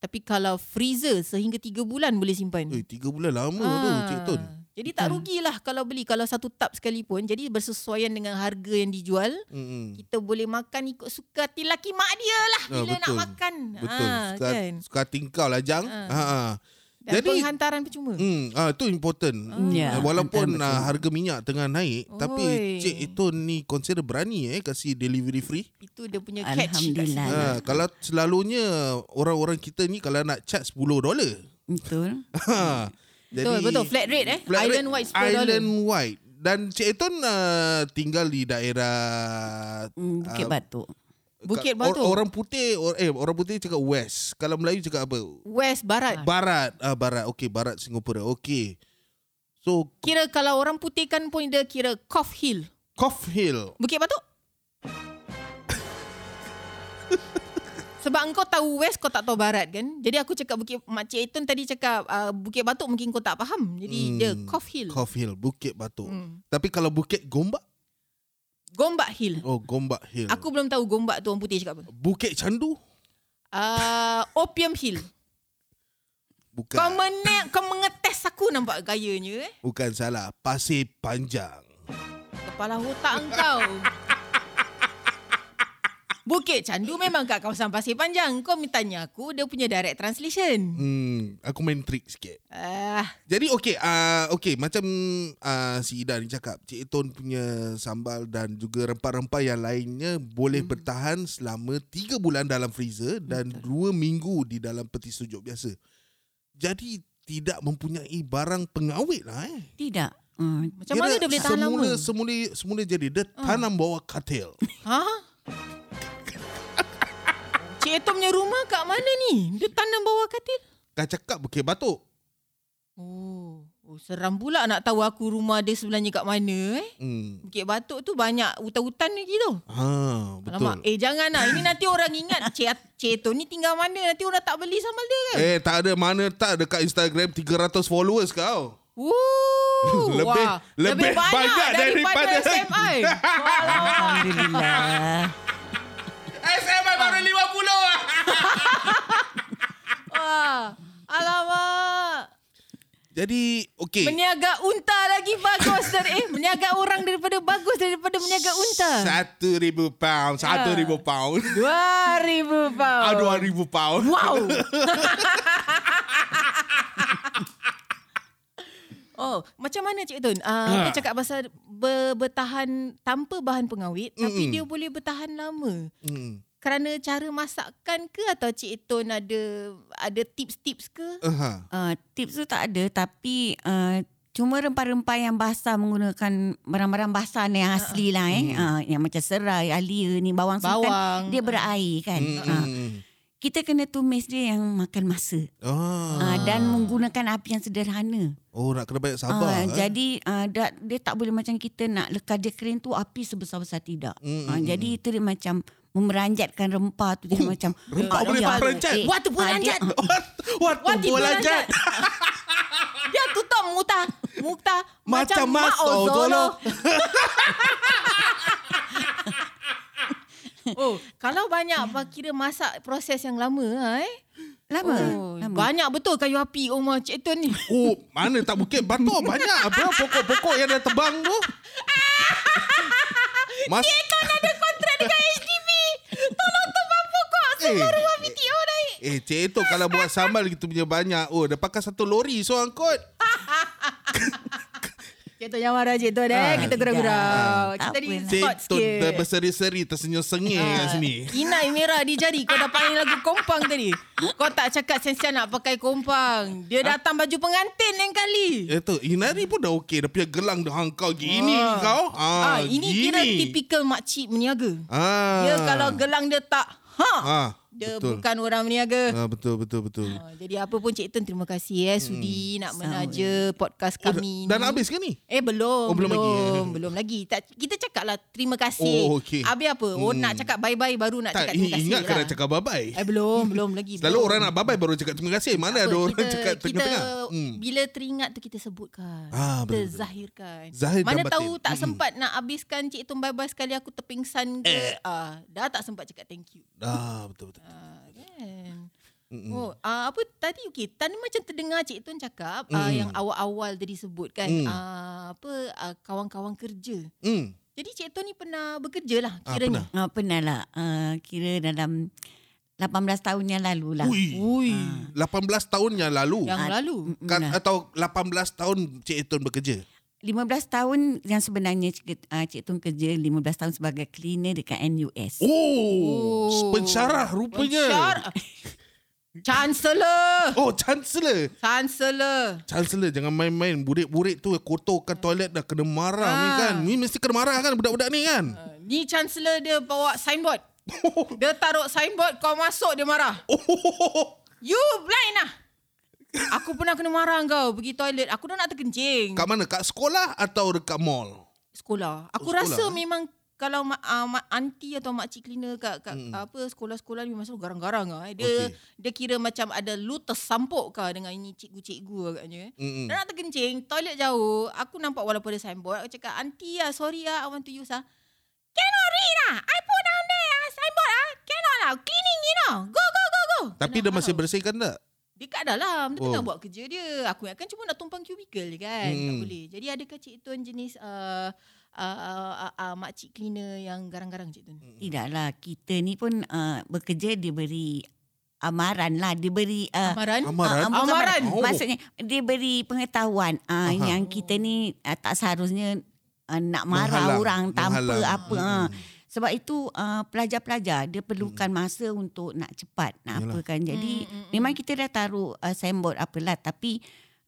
[SPEAKER 3] Tapi kalau freezer sehingga tiga bulan boleh simpan.
[SPEAKER 2] Eh, tiga bulan lama tu, Cik Tun.
[SPEAKER 3] Jadi tak rugilah kalau beli. Kalau satu tub sekalipun. Jadi bersesuaian dengan harga yang dijual.
[SPEAKER 2] Mm-mm.
[SPEAKER 3] Kita boleh makan ikut suka hati laki mak dia lah.
[SPEAKER 2] Ah,
[SPEAKER 3] Bila nak
[SPEAKER 2] betul.
[SPEAKER 3] makan.
[SPEAKER 2] Betul.
[SPEAKER 3] Ah,
[SPEAKER 2] suka,
[SPEAKER 3] kan?
[SPEAKER 2] suka hati kau lah, Jang.
[SPEAKER 3] Ah.
[SPEAKER 2] Ha. ha.
[SPEAKER 3] Dan
[SPEAKER 2] Jadi-
[SPEAKER 3] penghantaran percuma.
[SPEAKER 2] Hmm, ah itu important.
[SPEAKER 5] Ya,
[SPEAKER 2] Ah, Walaupun
[SPEAKER 5] hantaran
[SPEAKER 2] uh, harga minyak tengah naik,
[SPEAKER 3] Oi.
[SPEAKER 2] tapi Cik itu ni consider berani eh kasih delivery free.
[SPEAKER 3] Itu dia punya catch.
[SPEAKER 5] Alhamdulillah.
[SPEAKER 2] Ha, kalau selalunya orang-orang kita ni kalau nak charge 10 dolar.
[SPEAKER 5] Betul.
[SPEAKER 2] Ha. [laughs]
[SPEAKER 3] Betul, betul. Flat rate eh.
[SPEAKER 2] Flat
[SPEAKER 3] Island
[SPEAKER 2] rate,
[SPEAKER 3] wide $10.
[SPEAKER 2] Island wide. Dan Cik Eton uh, tinggal di daerah
[SPEAKER 5] Hmm, Bukit
[SPEAKER 2] Ah,
[SPEAKER 5] Batuk.
[SPEAKER 3] Bukit Batok.
[SPEAKER 2] Or, orang putih or, eh orang putih cakap west. Kalau Melayu cakap apa?
[SPEAKER 3] West, Barat.
[SPEAKER 2] Barat. Ah barat. Okey, barat Singapura. Okey. So
[SPEAKER 3] Kira kalau orang putih kan pun dia kira Cough Hill.
[SPEAKER 2] Cough Hill.
[SPEAKER 3] Bukit Batok? [laughs] Sebab engkau tahu West, kau tak tahu Barat kan? Jadi aku cakap Bukit Makcik Etun tadi cakap uh, Bukit Batok mungkin kau tak faham. Jadi
[SPEAKER 2] Hmm.
[SPEAKER 3] dia Cough Hill.
[SPEAKER 2] Cough Hill, Bukit Batok.
[SPEAKER 3] Hmm.
[SPEAKER 2] Tapi kalau Bukit Gombak?
[SPEAKER 3] Gombak Hill.
[SPEAKER 2] Oh, Gombak Hill.
[SPEAKER 3] Aku belum tahu Gombak tu orang putih cakap apa.
[SPEAKER 2] Bukit Candu?
[SPEAKER 3] Uh, Opium Hill.
[SPEAKER 2] Bukan.
[SPEAKER 3] Kau menek, kau mengetes aku nampak gayanya eh.
[SPEAKER 2] Bukan salah. Pasir Panjang.
[SPEAKER 3] Kepala otak engkau. Bukit Candu memang kat kawasan Pasir Panjang. Kau tanya aku, dia punya direct translation.
[SPEAKER 2] Hmm, aku main trik sikit.
[SPEAKER 3] Ah,
[SPEAKER 2] Jadi okey, uh, okey macam uh, si Ida ni cakap, Cik Eton punya sambal dan juga rempah-rempah yang lainnya boleh hmm. bertahan selama 3 bulan dalam freezer dan 2 minggu di dalam peti sejuk biasa. Jadi tidak mempunyai barang pengawet lah eh.
[SPEAKER 5] Tidak. Hmm.
[SPEAKER 3] macam mana dia boleh tahan
[SPEAKER 2] semula,
[SPEAKER 3] lama?
[SPEAKER 2] Semula, semula jadi dia tanam bawah katil. [laughs]
[SPEAKER 3] Ha? Eto punya rumah kat mana ni? Dia tanam bawah katil?
[SPEAKER 2] Kau cakap Bukit Batuk.
[SPEAKER 3] Oh, oh seram pula nak tahu aku rumah dia sebenarnya kat mana eh.
[SPEAKER 2] Hmm.
[SPEAKER 3] Bukit Batuk tu banyak hutan-hutan lagi tu.
[SPEAKER 2] Ha, betul.
[SPEAKER 3] Alamak, eh jangan lah. Ini nanti orang ingat [laughs] Cik, Cik Eto ni tinggal mana. Nanti orang tak beli sambal dia kan?
[SPEAKER 2] Eh, tak ada mana tak dekat Instagram 300 followers kau.
[SPEAKER 3] Woo, [laughs]
[SPEAKER 2] Lebih-
[SPEAKER 3] wah,
[SPEAKER 2] lebih banyak
[SPEAKER 3] daripada,
[SPEAKER 2] daripada-
[SPEAKER 3] SMI. [laughs]
[SPEAKER 5] Alhamdulillah.
[SPEAKER 3] Alamak.
[SPEAKER 2] Jadi, okey.
[SPEAKER 3] Meniaga unta lagi bagus dari eh meniaga orang daripada bagus daripada meniaga unta.
[SPEAKER 2] Satu ribu pound. Satu
[SPEAKER 3] Ah.
[SPEAKER 2] ribu pound.
[SPEAKER 3] Dua ribu pound.
[SPEAKER 2] Ah, dua ribu pound.
[SPEAKER 3] Wow. [laughs] Oh, macam mana Cik Tun? Uh,
[SPEAKER 2] Ha.
[SPEAKER 3] Kita cakap pasal ber, bertahan tanpa bahan pengawet mm tapi
[SPEAKER 2] Mm-mm.
[SPEAKER 3] dia boleh bertahan lama.
[SPEAKER 2] Hmm.
[SPEAKER 3] Kerana cara masakkan ke atau Cik Tun ada ada tips-tips ke?
[SPEAKER 2] Aha.
[SPEAKER 5] Uh, tips tu tak ada tapi uh, cuma rempah-rempah yang basah menggunakan barang-barang basah ni yang asli lah eh. Uh, yang macam serai, alia ni, bawang,
[SPEAKER 3] Bawang.
[SPEAKER 5] sultan. Dia berair kan.
[SPEAKER 2] Hmm,
[SPEAKER 5] Uh,
[SPEAKER 2] hmm.
[SPEAKER 5] kita kena tumis dia yang makan masa.
[SPEAKER 2] Ah.
[SPEAKER 5] Uh, dan menggunakan api yang sederhana.
[SPEAKER 2] Oh, nak kena banyak sabar.
[SPEAKER 5] Ah,
[SPEAKER 2] eh?
[SPEAKER 5] Jadi uh, dia, dia tak boleh macam kita nak lekar dia kering tu api sebesar-besar tidak.
[SPEAKER 2] Mm,
[SPEAKER 5] Ah,
[SPEAKER 2] mm,
[SPEAKER 5] jadi itu dia macam memeranjatkan rempah tu dia macam
[SPEAKER 2] rempah
[SPEAKER 5] Ah,
[SPEAKER 2] boleh
[SPEAKER 5] dia-
[SPEAKER 2] memeranjat?
[SPEAKER 5] eh,
[SPEAKER 3] Waktu peranjat.
[SPEAKER 2] What?
[SPEAKER 3] Wah, tiba
[SPEAKER 2] Bolajat.
[SPEAKER 3] Dia tutup muta, muta
[SPEAKER 2] Macam
[SPEAKER 3] Mak
[SPEAKER 2] Mas Ozolo.
[SPEAKER 3] Oh [laughs] [laughs] Oh, kalau banyak kira masak proses yang lama ah, eh.
[SPEAKER 5] Lama.
[SPEAKER 3] Oh,
[SPEAKER 5] Lama.
[SPEAKER 3] banyak betul kayu api rumah Cik Tun ni. [laughs]
[SPEAKER 2] Oh, mana tak bukit batu banyak apa pokok-pokok yang dah tebang tu. Mas
[SPEAKER 3] Cik Tun ada kontrak dengan HDB. Tolong tebang
[SPEAKER 2] Eh.
[SPEAKER 3] rumah BTO naik.
[SPEAKER 2] Eh, cik itu kalau buat sambal gitu punya banyak. Oh, dah pakai satu lori so angkut. [laughs]
[SPEAKER 3] Cik Tun jangan marah Cik Tun eh.
[SPEAKER 2] Ah,
[SPEAKER 3] Kita gurau-gurau.
[SPEAKER 5] tidak.
[SPEAKER 3] Kita ni.
[SPEAKER 2] Cik
[SPEAKER 3] spot
[SPEAKER 2] tu
[SPEAKER 3] sikit.
[SPEAKER 2] dah berseri-seri tersenyum-sengih kat sini.
[SPEAKER 3] Inai merah di jari Kau dah panggil lagu kompang tadi Kau tak cakap sensian nak pakai kompang Dia datang baju pengantin lain kali
[SPEAKER 2] Eh tu, Inari pun dah okey. Dah punya gelang dah hangkau gini
[SPEAKER 3] Ah.
[SPEAKER 2] kau.
[SPEAKER 3] ah,
[SPEAKER 2] Ah,
[SPEAKER 3] Ini
[SPEAKER 2] gini.
[SPEAKER 3] kira tipikal makcik meniaga
[SPEAKER 2] Ah.
[SPEAKER 3] Dia kalau gelang dia tak Ha
[SPEAKER 2] ah,
[SPEAKER 3] Dia
[SPEAKER 2] betul.
[SPEAKER 3] bukan orang meniaga
[SPEAKER 2] Ah, betul betul betul.
[SPEAKER 3] Ah, Jadi apa pun Cik Tun terima kasih eh Sudi nak menaja podcast
[SPEAKER 2] Oh,
[SPEAKER 3] kami
[SPEAKER 2] dah, dah
[SPEAKER 3] ni.
[SPEAKER 2] nak habis ke ni?
[SPEAKER 3] Eh belum,
[SPEAKER 2] Oh, belum
[SPEAKER 3] belum,
[SPEAKER 2] lagi.
[SPEAKER 3] belum, belum lagi. Tak, kita cakap lah terima kasih.
[SPEAKER 2] Oh, okey.
[SPEAKER 3] Habis apa? Oh
[SPEAKER 2] Hmm.
[SPEAKER 3] nak cakap bye-bye baru nak
[SPEAKER 2] Tak,
[SPEAKER 3] cakap terima kasih
[SPEAKER 2] ingat
[SPEAKER 3] lah.
[SPEAKER 2] kena cakap bye-bye.
[SPEAKER 3] Eh belum, belum lagi.
[SPEAKER 2] Selalu
[SPEAKER 3] belum.
[SPEAKER 2] orang nak bye-bye baru cakap terima kasih. Mana
[SPEAKER 3] Apa,
[SPEAKER 2] ada orang
[SPEAKER 3] kita,
[SPEAKER 2] cakap
[SPEAKER 3] kita,
[SPEAKER 2] tengah-tengah? Hmm.
[SPEAKER 3] Bila teringat tu kita sebutkan.
[SPEAKER 2] Ah, betul,
[SPEAKER 3] kita
[SPEAKER 2] betul.
[SPEAKER 3] zahirkan.
[SPEAKER 2] Zahir
[SPEAKER 3] Mana
[SPEAKER 2] batin.
[SPEAKER 3] tahu tak
[SPEAKER 2] Mm-mm.
[SPEAKER 3] sempat nak habiskan Cik Tun bye-bye sekali aku terpingsan ke. Ah, dah tak sempat cakap thank you.
[SPEAKER 2] Ah, betul betul.
[SPEAKER 3] Kan.
[SPEAKER 2] Mm-mm.
[SPEAKER 3] Oh, uh, apa tadi okey, tadi macam terdengar Cik Tun cakap uh,
[SPEAKER 2] Mm.
[SPEAKER 3] yang awal-awal tadi sebut kan
[SPEAKER 2] Mm.
[SPEAKER 3] uh, apa uh, kawan-kawan kerja.
[SPEAKER 2] Hmm.
[SPEAKER 3] Jadi Cik Tun ni pernah bekerja lah
[SPEAKER 2] Ah,
[SPEAKER 3] kiranya.
[SPEAKER 5] Ah, pernah lah. Uh, kira dalam 18 tahun yang lalu lah.
[SPEAKER 2] Ui.
[SPEAKER 3] Ui.
[SPEAKER 2] 18 tahun yang lalu.
[SPEAKER 3] Yang lalu.
[SPEAKER 5] mm,
[SPEAKER 2] Kan, atau 18 tahun Cik Etun bekerja.
[SPEAKER 5] 15 tahun yang sebenarnya Cik, uh, Cik Tun kerja 15 tahun sebagai cleaner dekat NUS.
[SPEAKER 2] Oh,
[SPEAKER 3] Oh.
[SPEAKER 2] pensyarah rupanya.
[SPEAKER 3] Pensyar- Chancellor.
[SPEAKER 2] Oh, Chancellor.
[SPEAKER 3] Chancellor.
[SPEAKER 2] Chancellor jangan main-main burik-burik tu kotorkan toilet dah kena marah ni
[SPEAKER 3] Ah.
[SPEAKER 2] kan. Ni mesti kena marah kan budak-budak ni kan.
[SPEAKER 3] Uh, ni Chancellor dia bawa signboard. [laughs] Dia taruh signboard kau masuk dia marah.
[SPEAKER 2] Oh,
[SPEAKER 3] You blind lah. Aku pernah kena marah kau pergi toilet. Aku dah nak terkencing.
[SPEAKER 2] kat mana? Kat sekolah atau dekat mall?
[SPEAKER 3] Sekolah. Aku
[SPEAKER 2] Oh, sekolah,
[SPEAKER 3] rasa
[SPEAKER 2] eh?
[SPEAKER 3] memang kalau mak, uh, mak aunty atau makcik cleaner kat, kat
[SPEAKER 2] Hmm.
[SPEAKER 3] apa sekolah-sekolah ni memang selalu garang-garang ah. Dia
[SPEAKER 2] Okey.
[SPEAKER 3] dia kira macam ada lu tersampuk kah dengan ini cikgu-cikgu agaknya.
[SPEAKER 2] Mm-mm.
[SPEAKER 3] Dah nak terkencing, toilet jauh. Aku nampak walaupun ada signboard. Aku cakap, aunty ah, sorry ah, I want to use ah. Cannot read ah. I put down there ah, signboard ah. Cannot lah. Cleaning you know. Go, go, go, go.
[SPEAKER 2] Tapi dia masih bersihkan tak?
[SPEAKER 3] Dia kat dalam. Dia
[SPEAKER 2] Oh.
[SPEAKER 3] tengah buat kerja dia. Aku ingatkan cuma nak tumpang cubicle je kan. Tak
[SPEAKER 2] Hmm.
[SPEAKER 3] boleh. Jadi adakah Cik Tun jenis uh, uh, uh, uh, uh, makcik cleaner yang garang-garang Cik Tun?
[SPEAKER 5] Tidaklah. Kita ni pun uh, bekerja diberi amaran lah. Diberi... Uh,
[SPEAKER 3] Amaran?
[SPEAKER 2] Amaran?
[SPEAKER 5] Ah, bukan
[SPEAKER 3] Amaran?
[SPEAKER 5] amaran.
[SPEAKER 2] Oh.
[SPEAKER 5] Maksudnya dia beri pengetahuan uh,
[SPEAKER 2] Aha.
[SPEAKER 5] yang kita ni uh, tak seharusnya uh, nak marah
[SPEAKER 2] Menghalang,
[SPEAKER 5] orang tanpa
[SPEAKER 2] menghalang.
[SPEAKER 5] apa. Uh. Sebab itu uh, pelajar-pelajar dia perlukan masa untuk nak cepat nak
[SPEAKER 2] Yalah.
[SPEAKER 5] apa kan. Jadi
[SPEAKER 3] Mm, mm, mm.
[SPEAKER 5] memang kita dah taruh uh, signboard apalah tapi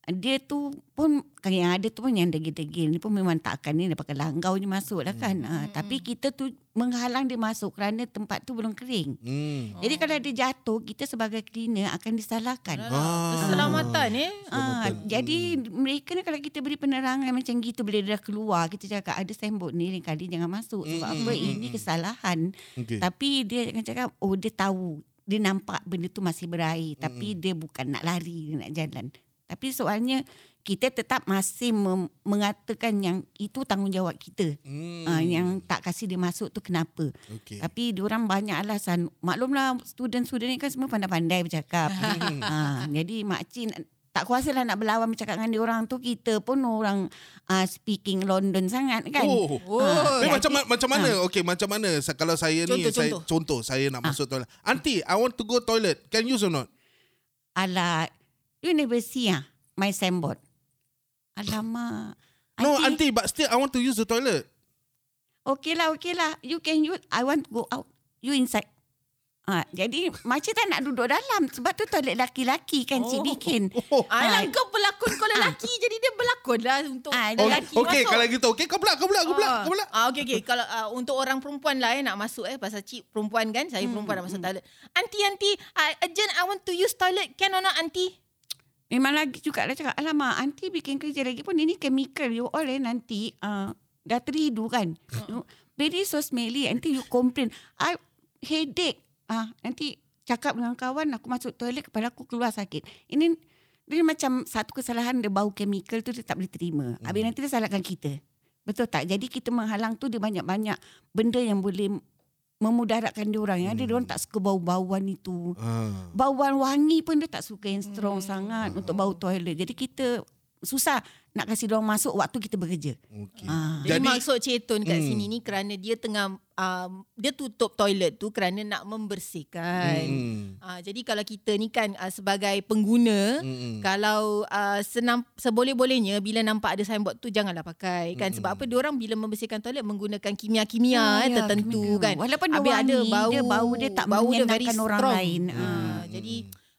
[SPEAKER 5] dia tu pun yang ada tu pun yang degil-degil ni pun memang tak akan ni dia pakai langgau je masuk lah kan. Uh, tapi kita tu menghalang dia masuk kerana tempat tu belum kering.
[SPEAKER 2] Hmm.
[SPEAKER 5] Jadi kalau dia jatuh kita sebagai cleaner akan disalahkan.
[SPEAKER 2] Ah.
[SPEAKER 3] Keselamatan eh.
[SPEAKER 5] Ah,
[SPEAKER 2] Betul.
[SPEAKER 5] jadi mereka ni kalau kita beri penerangan macam gitu bila dia dah keluar kita cakap ada signboard ni lain kali jangan masuk sebab
[SPEAKER 2] Mm,
[SPEAKER 5] apa
[SPEAKER 2] mm,
[SPEAKER 5] ini
[SPEAKER 2] mm.
[SPEAKER 5] kesalahan.
[SPEAKER 2] Okey.
[SPEAKER 5] Tapi dia akan cakap oh dia tahu dia nampak benda tu masih berair tapi dia bukan nak lari dia nak jalan. Tapi soalnya kita tetap masih mem- mengatakan yang itu tanggungjawab kita.
[SPEAKER 2] Hmm.
[SPEAKER 5] Ah, yang tak kasih dia masuk tu kenapa?
[SPEAKER 2] Okey.
[SPEAKER 5] Tapi diorang banyak alasan. Maklumlah student-student ni kan semua pandai-pandai bercakap. ha, [laughs] jadi makcik nak- tak kuasa lah nak berlawan bercakap dengan diorang tu. Kita pun orang uh, speaking London sangat kan.
[SPEAKER 2] Oh.
[SPEAKER 3] Oh.
[SPEAKER 2] Eh,
[SPEAKER 5] jadi-
[SPEAKER 2] macam ma- macam mana? Okey, macam mana Sa- kalau saya ni
[SPEAKER 3] Contoh,
[SPEAKER 2] saya
[SPEAKER 3] contoh.
[SPEAKER 2] contoh saya nak masuk toilet. Auntie, I want to go toilet. Can use or not?
[SPEAKER 5] Alah, you never see ah, my signboard. Alamak.
[SPEAKER 2] No, auntie, but still I want to use the toilet.
[SPEAKER 5] Okay lah, okay lah. You can use. I want to go out. You inside. Ah, jadi macam tak nak duduk dalam sebab tu toilet laki-laki kan
[SPEAKER 3] Oh.
[SPEAKER 5] cik bikin.
[SPEAKER 2] Oh. [laughs]
[SPEAKER 3] Alah
[SPEAKER 5] Ah.
[SPEAKER 3] kau pelakon kau lelaki jadi dia berlakon lah untuk
[SPEAKER 5] Ah,
[SPEAKER 2] Oh,
[SPEAKER 3] lelaki
[SPEAKER 2] okey,
[SPEAKER 3] masuk.
[SPEAKER 2] kalau gitu. Okey, kau pula, kau pula, kau pula,
[SPEAKER 3] Ah.
[SPEAKER 2] kau pula.
[SPEAKER 3] Ah, okey okey. Kalau uh, untuk orang perempuan lah eh nak masuk eh pasal cik perempuan kan, saya perempuan nak masuk toilet. Aunty aunty, uh, urgent I want to use toilet. Can or not aunty?
[SPEAKER 5] Memang lagi juga lah cakap, alamak, aunty bikin kerja lagi pun ini chemical you all eh nanti uh, dah teridu kan. You, very so smelly, nanti you complain. I headache. Ah, nanti cakap dengan kawan, aku masuk toilet, kepala aku keluar sakit. Ini dia macam satu kesalahan dia bau chemical tu dia tak boleh terima. Habis nanti dia salahkan kita. Betul tak? Jadi kita menghalang tu dia banyak-banyak benda yang boleh memudaratkan dia orang. Yang ada dia orang tak suka bau-bauan itu.
[SPEAKER 2] Ah.
[SPEAKER 5] Bauan wangi pun dia tak suka yang strong sangat untuk bau toilet. Jadi kita susah nak kasih dia orang masuk waktu kita bekerja.
[SPEAKER 2] Okey.
[SPEAKER 5] Ah.
[SPEAKER 3] Jadi,
[SPEAKER 2] Jadi-
[SPEAKER 3] maksud Cik Tun kat
[SPEAKER 2] Hmm.
[SPEAKER 3] sini ni kerana dia tengah uh, dia tutup toilet tu kerana nak membersihkan.
[SPEAKER 2] Hmm.
[SPEAKER 3] Uh, jadi kalau kita ni kan uh, sebagai pengguna
[SPEAKER 2] Hmm.
[SPEAKER 3] kalau uh, senam seboleh-bolehnya bila nampak ada signboard tu janganlah pakai kan sebab apa dia orang bila membersihkan toilet menggunakan kimia-kimia
[SPEAKER 5] Ah,
[SPEAKER 3] eh,
[SPEAKER 5] ya,
[SPEAKER 3] tertentu
[SPEAKER 5] kimia.
[SPEAKER 3] kan.
[SPEAKER 5] Walaupun dia
[SPEAKER 3] Habis
[SPEAKER 5] wangi, dia bau dia tak
[SPEAKER 3] bau dia very
[SPEAKER 5] menyenangkan orang
[SPEAKER 3] strong.
[SPEAKER 5] lain.
[SPEAKER 3] Ah,
[SPEAKER 5] Ah.
[SPEAKER 3] jadi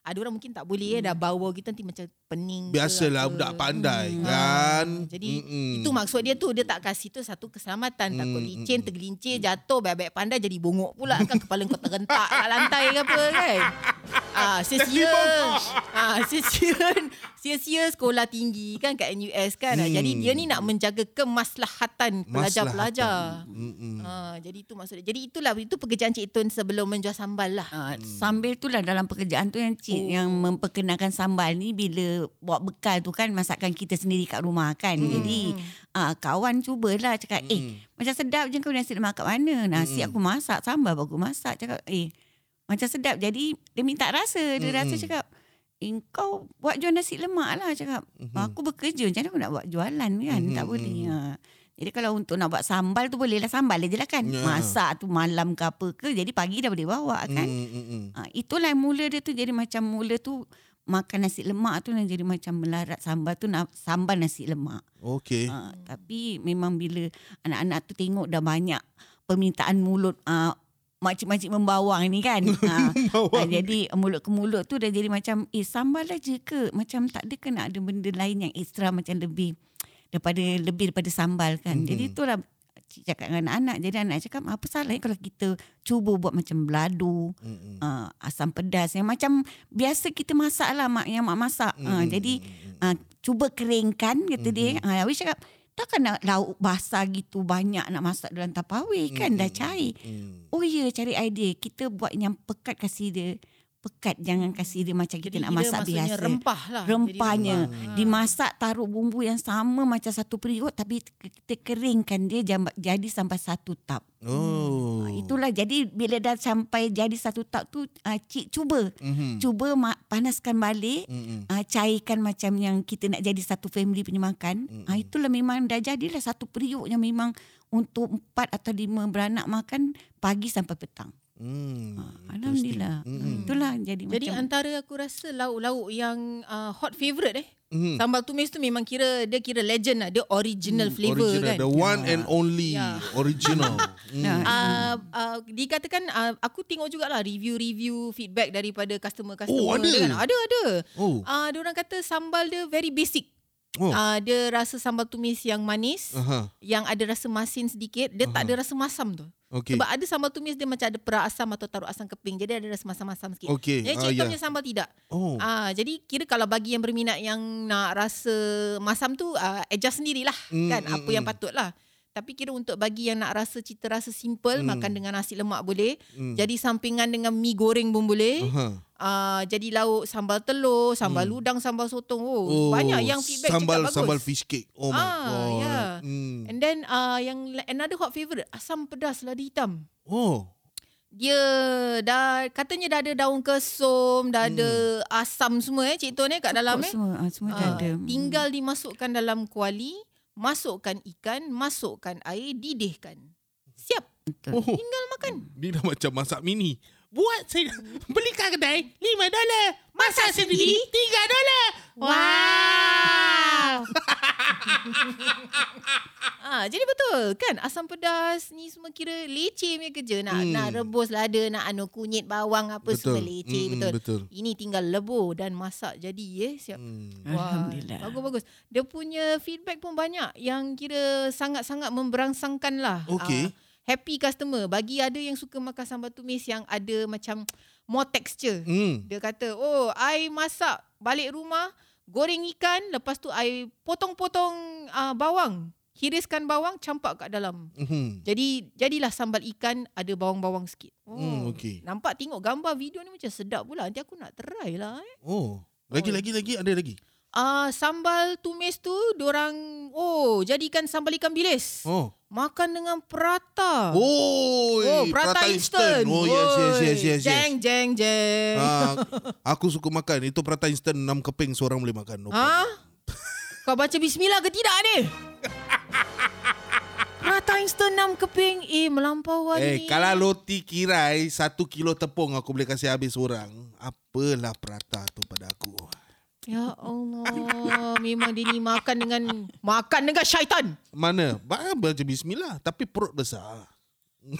[SPEAKER 3] ada orang mungkin tak boleh eh dah bau-bau kita nanti macam pening. ke
[SPEAKER 2] Biasalah
[SPEAKER 3] apa.
[SPEAKER 2] budak pandai
[SPEAKER 3] Hmm.
[SPEAKER 2] kan.
[SPEAKER 3] Ah, Jadi
[SPEAKER 2] Mm-mm.
[SPEAKER 3] itu maksud dia tu dia tak kasih tu satu keselamatan takut
[SPEAKER 2] Hmm,
[SPEAKER 3] licin tergelincir jatuh baik-baik pandai jadi bongok pula kan kepala kau tergentak kat lantai ke apa kan. [laughs] Ah [laughs] sia-sia. Ah sia-sia [laughs] sia-sia sekolah tinggi kan kat NUS kan.
[SPEAKER 2] Hmm.
[SPEAKER 3] Jadi dia ni nak menjaga kemaslahatan pelajar-pelajar.
[SPEAKER 2] Mm-mm.
[SPEAKER 3] Ah jadi itu maksud dia. Jadi itulah itu pekerjaan Cik Tun sebelum menjual sambal lah.
[SPEAKER 5] Uh, sambil tu lah dalam pekerjaan tu yang cik oh. yang memperkenalkan sambal ni bila bawa bekal tu kan masakan kita sendiri kat rumah kan. Hmm. Jadi uh, kawan cubalah cakap
[SPEAKER 2] Hmm.
[SPEAKER 5] eh macam sedap je kau nasi lemak kat mana? Nasi aku masak, sambal aku masak. Cakap eh macam sedap. Jadi dia minta rasa. Dia
[SPEAKER 2] Hmm.
[SPEAKER 5] rasa cakap Eh, kau buat jual nasi lemak lah cakap.
[SPEAKER 2] Hmm.
[SPEAKER 5] Aku bekerja macam mana aku nak buat jualan kan? Tak boleh. Ha. Jadi kalau untuk nak buat sambal tu boleh lah sambal je lah kan.
[SPEAKER 2] Ya.
[SPEAKER 5] Masak tu malam ke apa ke. Jadi pagi dah boleh bawa kan.
[SPEAKER 2] Mm, mm, mm.
[SPEAKER 5] Ha, itulah mula dia tu jadi macam mula tu makan nasi lemak tu yang jadi macam melarat sambal tu na- sambal nasi lemak.
[SPEAKER 2] Okey.
[SPEAKER 5] Ha, tapi memang bila anak-anak tu tengok dah banyak permintaan mulut uh, makcik-makcik membawang ni kan. [laughs] ha, ha, jadi mulut ke mulut tu dah jadi macam eh sambal aja ke? Macam tak ada ke nak ada benda lain yang ekstra macam lebih daripada lebih daripada sambal kan. Mm-hmm. Jadi itulah cik cakap dengan anak-anak. Jadi anak cakap apa salahnya kalau kita cuba buat macam beladu,
[SPEAKER 2] Mm-mm.
[SPEAKER 5] uh, asam pedas yang macam biasa kita masak lah mak yang mak masak. Mm. Uh, jadi uh, cuba keringkan kata dia. Uh, Habis cakap takkan nak lauk basah gitu banyak nak masak dalam tapawai kan dah cair.
[SPEAKER 2] Mm.
[SPEAKER 5] Oh ya cari idea. Kita buat yang pekat kasih dia. Pekat jangan kasih dia macam kita
[SPEAKER 3] Jadi
[SPEAKER 5] nak masak biasa.
[SPEAKER 3] rempah lah. Jadi
[SPEAKER 5] Rempahnya
[SPEAKER 3] rempah.
[SPEAKER 5] dimasak taruh bumbu yang sama macam satu periuk tapi kita keringkan dia jadi sampai satu tap.
[SPEAKER 2] Oh.
[SPEAKER 5] Ha, itulah jadi bila dah sampai jadi satu tak tu uh, cik cuba
[SPEAKER 2] Mhm.
[SPEAKER 5] cuba ma- panaskan balik
[SPEAKER 2] Mm-mm.
[SPEAKER 5] uh, cairkan macam yang kita nak jadi satu family punya makan uh, itulah memang dah jadilah satu periuk yang memang untuk empat atau lima beranak makan pagi sampai petang.
[SPEAKER 2] Mm.
[SPEAKER 5] Alhamdulillah.
[SPEAKER 2] Mm-mm.
[SPEAKER 5] Itulah jadi,
[SPEAKER 3] Jadi
[SPEAKER 5] macam
[SPEAKER 3] antara aku rasa lauk-lauk yang uh, hot favourite eh.
[SPEAKER 2] Mhm.
[SPEAKER 3] Sambal tumis tu memang kira dia kira legend lah. Dia original flavour
[SPEAKER 2] original,
[SPEAKER 3] kan.
[SPEAKER 2] the one and only
[SPEAKER 3] Ya.
[SPEAKER 2] original. Mm.
[SPEAKER 5] Ya.
[SPEAKER 3] Uh, uh, dikatakan uh, aku tengok jugalah review-review feedback daripada customer-customer
[SPEAKER 2] Oh, ada?
[SPEAKER 3] kan. Ada ada.
[SPEAKER 2] Oh.
[SPEAKER 3] Ah uh, dia orang kata sambal dia very basic.
[SPEAKER 2] Oh.
[SPEAKER 3] Uh, dia rasa sambal tumis yang manis,
[SPEAKER 2] Aha.
[SPEAKER 3] yang ada rasa masin sedikit, dia tak ada rasa masam tu.
[SPEAKER 2] Okey.
[SPEAKER 3] Sebab ada sambal tumis dia macam ada perah asam atau taruh asam keping. Jadi ada rasa masam-masam sikit.
[SPEAKER 2] Okey,
[SPEAKER 3] Yang
[SPEAKER 2] ah,
[SPEAKER 3] cik
[SPEAKER 2] ya.
[SPEAKER 3] punya sambal tidak.
[SPEAKER 2] Oh.
[SPEAKER 3] Ah, jadi kira kalau bagi yang berminat yang nak rasa masam tu ah, adjust sendirilah
[SPEAKER 2] Mm,
[SPEAKER 3] kan
[SPEAKER 2] mm,
[SPEAKER 3] apa yang
[SPEAKER 2] mm.
[SPEAKER 3] patutlah. Tapi kira untuk bagi yang nak rasa cita rasa simple
[SPEAKER 2] Mm.
[SPEAKER 3] makan dengan nasi lemak boleh.
[SPEAKER 2] Mm.
[SPEAKER 3] Jadi sampingan dengan mi goreng pun boleh.
[SPEAKER 2] Aha.
[SPEAKER 3] Ah, jadi lauk sambal telur, sambal udang, sambal sotong. Oh.
[SPEAKER 2] Oh,
[SPEAKER 3] banyak yang feedback
[SPEAKER 2] sambal,
[SPEAKER 3] cakap bagus.
[SPEAKER 2] Sambal fish cake. Oh my
[SPEAKER 3] Ah,
[SPEAKER 2] god.
[SPEAKER 3] ya.
[SPEAKER 2] Mm.
[SPEAKER 3] And then uh, yang another hot favourite asam pedas ladi hitam.
[SPEAKER 2] Oh.
[SPEAKER 3] Dia dah katanya dah ada daun kesum, dah ada asam semua eh Cik Tun eh kat dalam eh.
[SPEAKER 5] semua, semua dah
[SPEAKER 3] Ah,
[SPEAKER 5] ada.
[SPEAKER 3] tinggal dimasukkan dalam kuali, masukkan ikan, masukkan air, didihkan. Siap.
[SPEAKER 5] Betul.
[SPEAKER 2] Oh.
[SPEAKER 3] Tinggal makan.
[SPEAKER 2] Ni dah macam masak mini. Buat saya [laughs] beli kat kedai 5 dolar. Masak sendiri 3 dolar.
[SPEAKER 3] Wow. [laughs] ah, jadi betul kan asam pedas ni semua kira leceh punya kerja nak
[SPEAKER 2] Hmm.
[SPEAKER 3] nak rebus lada nak anu kunyit bawang apa semua leceh
[SPEAKER 2] Mm,
[SPEAKER 3] betul.
[SPEAKER 2] Betul.
[SPEAKER 3] Ini tinggal lebur dan masak jadi eh siap.
[SPEAKER 2] Hmm.
[SPEAKER 5] Alhamdulillah.
[SPEAKER 3] Bagus bagus. Dia punya feedback pun banyak yang kira sangat-sangat memberangsangkan lah.
[SPEAKER 2] Okey.
[SPEAKER 3] Ah, happy customer. Bagi ada yang suka makan sambal tumis yang ada macam [tsk] more texture.
[SPEAKER 2] Hmm.
[SPEAKER 3] Dia kata, "Oh, I masak balik rumah, goreng ikan, lepas tu I potong-potong uh, bawang, hiriskan bawang, campak kat dalam."
[SPEAKER 2] Mhm.
[SPEAKER 3] Jadi jadilah sambal ikan ada bawang-bawang sikit. Oh,
[SPEAKER 2] Hmm, okey.
[SPEAKER 3] Nampak tengok gambar video ni macam sedap pula. Nanti aku nak try lah eh.
[SPEAKER 2] Oh. Lagi
[SPEAKER 3] Oh.
[SPEAKER 2] lagi lagi ada lagi.
[SPEAKER 3] Ah, sambal tumis tu diorang oh jadikan sambal ikan bilis.
[SPEAKER 2] Oh.
[SPEAKER 3] Makan dengan prata.
[SPEAKER 2] Oh,
[SPEAKER 3] oh prata, instant.
[SPEAKER 2] Oh, yes, yes, yes, yes, yes.
[SPEAKER 3] Jeng jeng jeng.
[SPEAKER 2] Ah, aku suka makan. Itu prata instant 6 keping seorang boleh makan. No
[SPEAKER 3] Ha? Kau baca bismillah ke tidak ni? [laughs] Prata instant 6 keping. Eh, melampau lah
[SPEAKER 2] Eh,
[SPEAKER 3] ni.
[SPEAKER 2] kalau roti kirai satu kilo tepung aku boleh kasih habis orang. Apalah prata tu pada aku.
[SPEAKER 3] Ya Allah. Memang dia ni makan dengan... Makan dengan syaitan.
[SPEAKER 2] Mana? Ba- Baca bismillah. Tapi perut besar.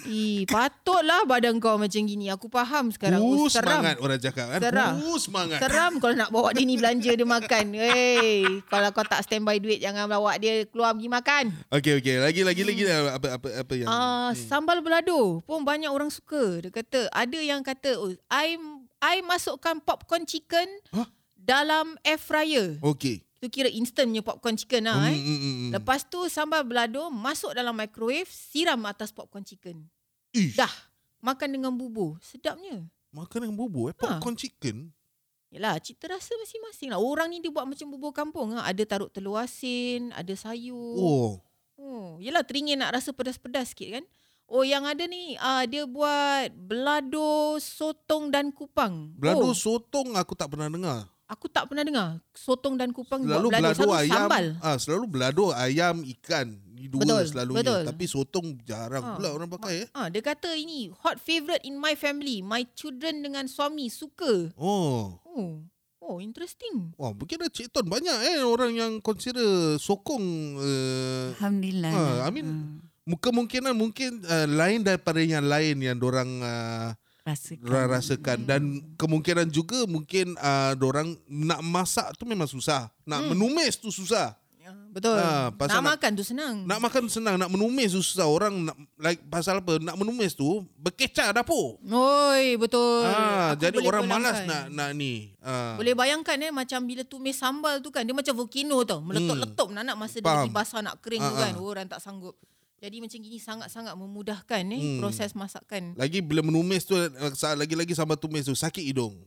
[SPEAKER 3] Eh, patutlah badan kau macam gini. Aku faham sekarang.
[SPEAKER 2] Uh,
[SPEAKER 3] Oh, seram.
[SPEAKER 2] semangat orang cakap kan.
[SPEAKER 3] Seram.
[SPEAKER 2] Uh, semangat.
[SPEAKER 3] Seram kalau nak bawa dia ni belanja dia makan. Hey, kalau kau tak standby duit jangan bawa dia keluar pergi makan.
[SPEAKER 2] Okey, okey. Lagi, lagi, lagi. Apa, apa, apa yang...
[SPEAKER 3] Ah, uh, sambal belado pun banyak orang suka. Dia kata ada yang kata oh, I I masukkan popcorn chicken
[SPEAKER 2] Hah?
[SPEAKER 3] Dalam air fryer.
[SPEAKER 2] Okey.
[SPEAKER 3] Tu kira instant punya popcorn chicken lah
[SPEAKER 2] Hmm,
[SPEAKER 3] eh.
[SPEAKER 2] hmm, hmm, hmm.
[SPEAKER 3] Lepas tu sambal belado masuk dalam microwave, siram atas popcorn chicken.
[SPEAKER 2] Ish,
[SPEAKER 3] Dah. Makan dengan bubur. Sedapnya.
[SPEAKER 2] Makan dengan bubur eh.
[SPEAKER 3] Ha.
[SPEAKER 2] Popcorn chicken.
[SPEAKER 3] Yalah, cita rasa masing-masing lah. Orang ni dia buat macam bubur kampung. Ha. Ada taruh telur asin, ada sayur.
[SPEAKER 2] Oh.
[SPEAKER 3] Oh, yelah teringin nak rasa pedas-pedas sikit kan. Oh, yang ada ni uh, dia buat belado, sotong dan kupang.
[SPEAKER 2] Belado
[SPEAKER 3] Oh,
[SPEAKER 2] sotong aku tak pernah dengar.
[SPEAKER 3] Aku tak pernah dengar. Sotong dan kupang
[SPEAKER 2] Selalu
[SPEAKER 3] buat belado.
[SPEAKER 2] belado
[SPEAKER 3] Selalu
[SPEAKER 2] ayam.
[SPEAKER 3] sambal.
[SPEAKER 2] Ah, selalu belado ayam, ikan. Ini dua
[SPEAKER 3] Betul,
[SPEAKER 2] selalunya.
[SPEAKER 3] betul.
[SPEAKER 2] Tapi sotong jarang
[SPEAKER 3] Ah.
[SPEAKER 2] pula orang pakai eh.
[SPEAKER 3] Ah, dia kata ini hot favourite in my family. My children dengan suami suka.
[SPEAKER 2] Oh.
[SPEAKER 3] Oh, oh interesting.
[SPEAKER 2] Wah, mungkin ada Cik Ton banyak eh orang yang consider sokong uh,
[SPEAKER 5] Alhamdulillah.
[SPEAKER 2] Ah,
[SPEAKER 5] lah.
[SPEAKER 2] I mean, kemungkinan mungkin uh, lain daripada yang lain yang orang uh,
[SPEAKER 5] rasakan.
[SPEAKER 2] rasakan dan kemungkinan juga mungkin uh, orang nak masak tu memang susah. Nak
[SPEAKER 3] Hmm.
[SPEAKER 2] menumis tu susah.
[SPEAKER 3] Ya, betul.
[SPEAKER 2] Ah, pasal
[SPEAKER 3] nak,
[SPEAKER 2] nak-
[SPEAKER 3] makan tu senang.
[SPEAKER 2] Nak makan senang, nak menumis tu susah. Orang nak like pasal apa? Nak menumis tu berkecah dapur.
[SPEAKER 3] Oi, betul.
[SPEAKER 2] Ah,
[SPEAKER 3] Aku
[SPEAKER 2] jadi orang malas nak nak ni. Ah.
[SPEAKER 3] Boleh bayangkan eh macam bila tumis sambal tu kan dia macam volcano tau. Meletup-letup nak nak masa dia
[SPEAKER 2] Hmm. Faham.
[SPEAKER 3] basah nak kering tu
[SPEAKER 2] Ah,
[SPEAKER 3] kan.
[SPEAKER 2] ah.
[SPEAKER 3] Orang tak sanggup. Jadi macam gini sangat-sangat memudahkan eh
[SPEAKER 2] Hmm.
[SPEAKER 3] proses masakan.
[SPEAKER 2] Lagi bila menumis tu eh, lagi-lagi sambal tumis tu sakit hidung.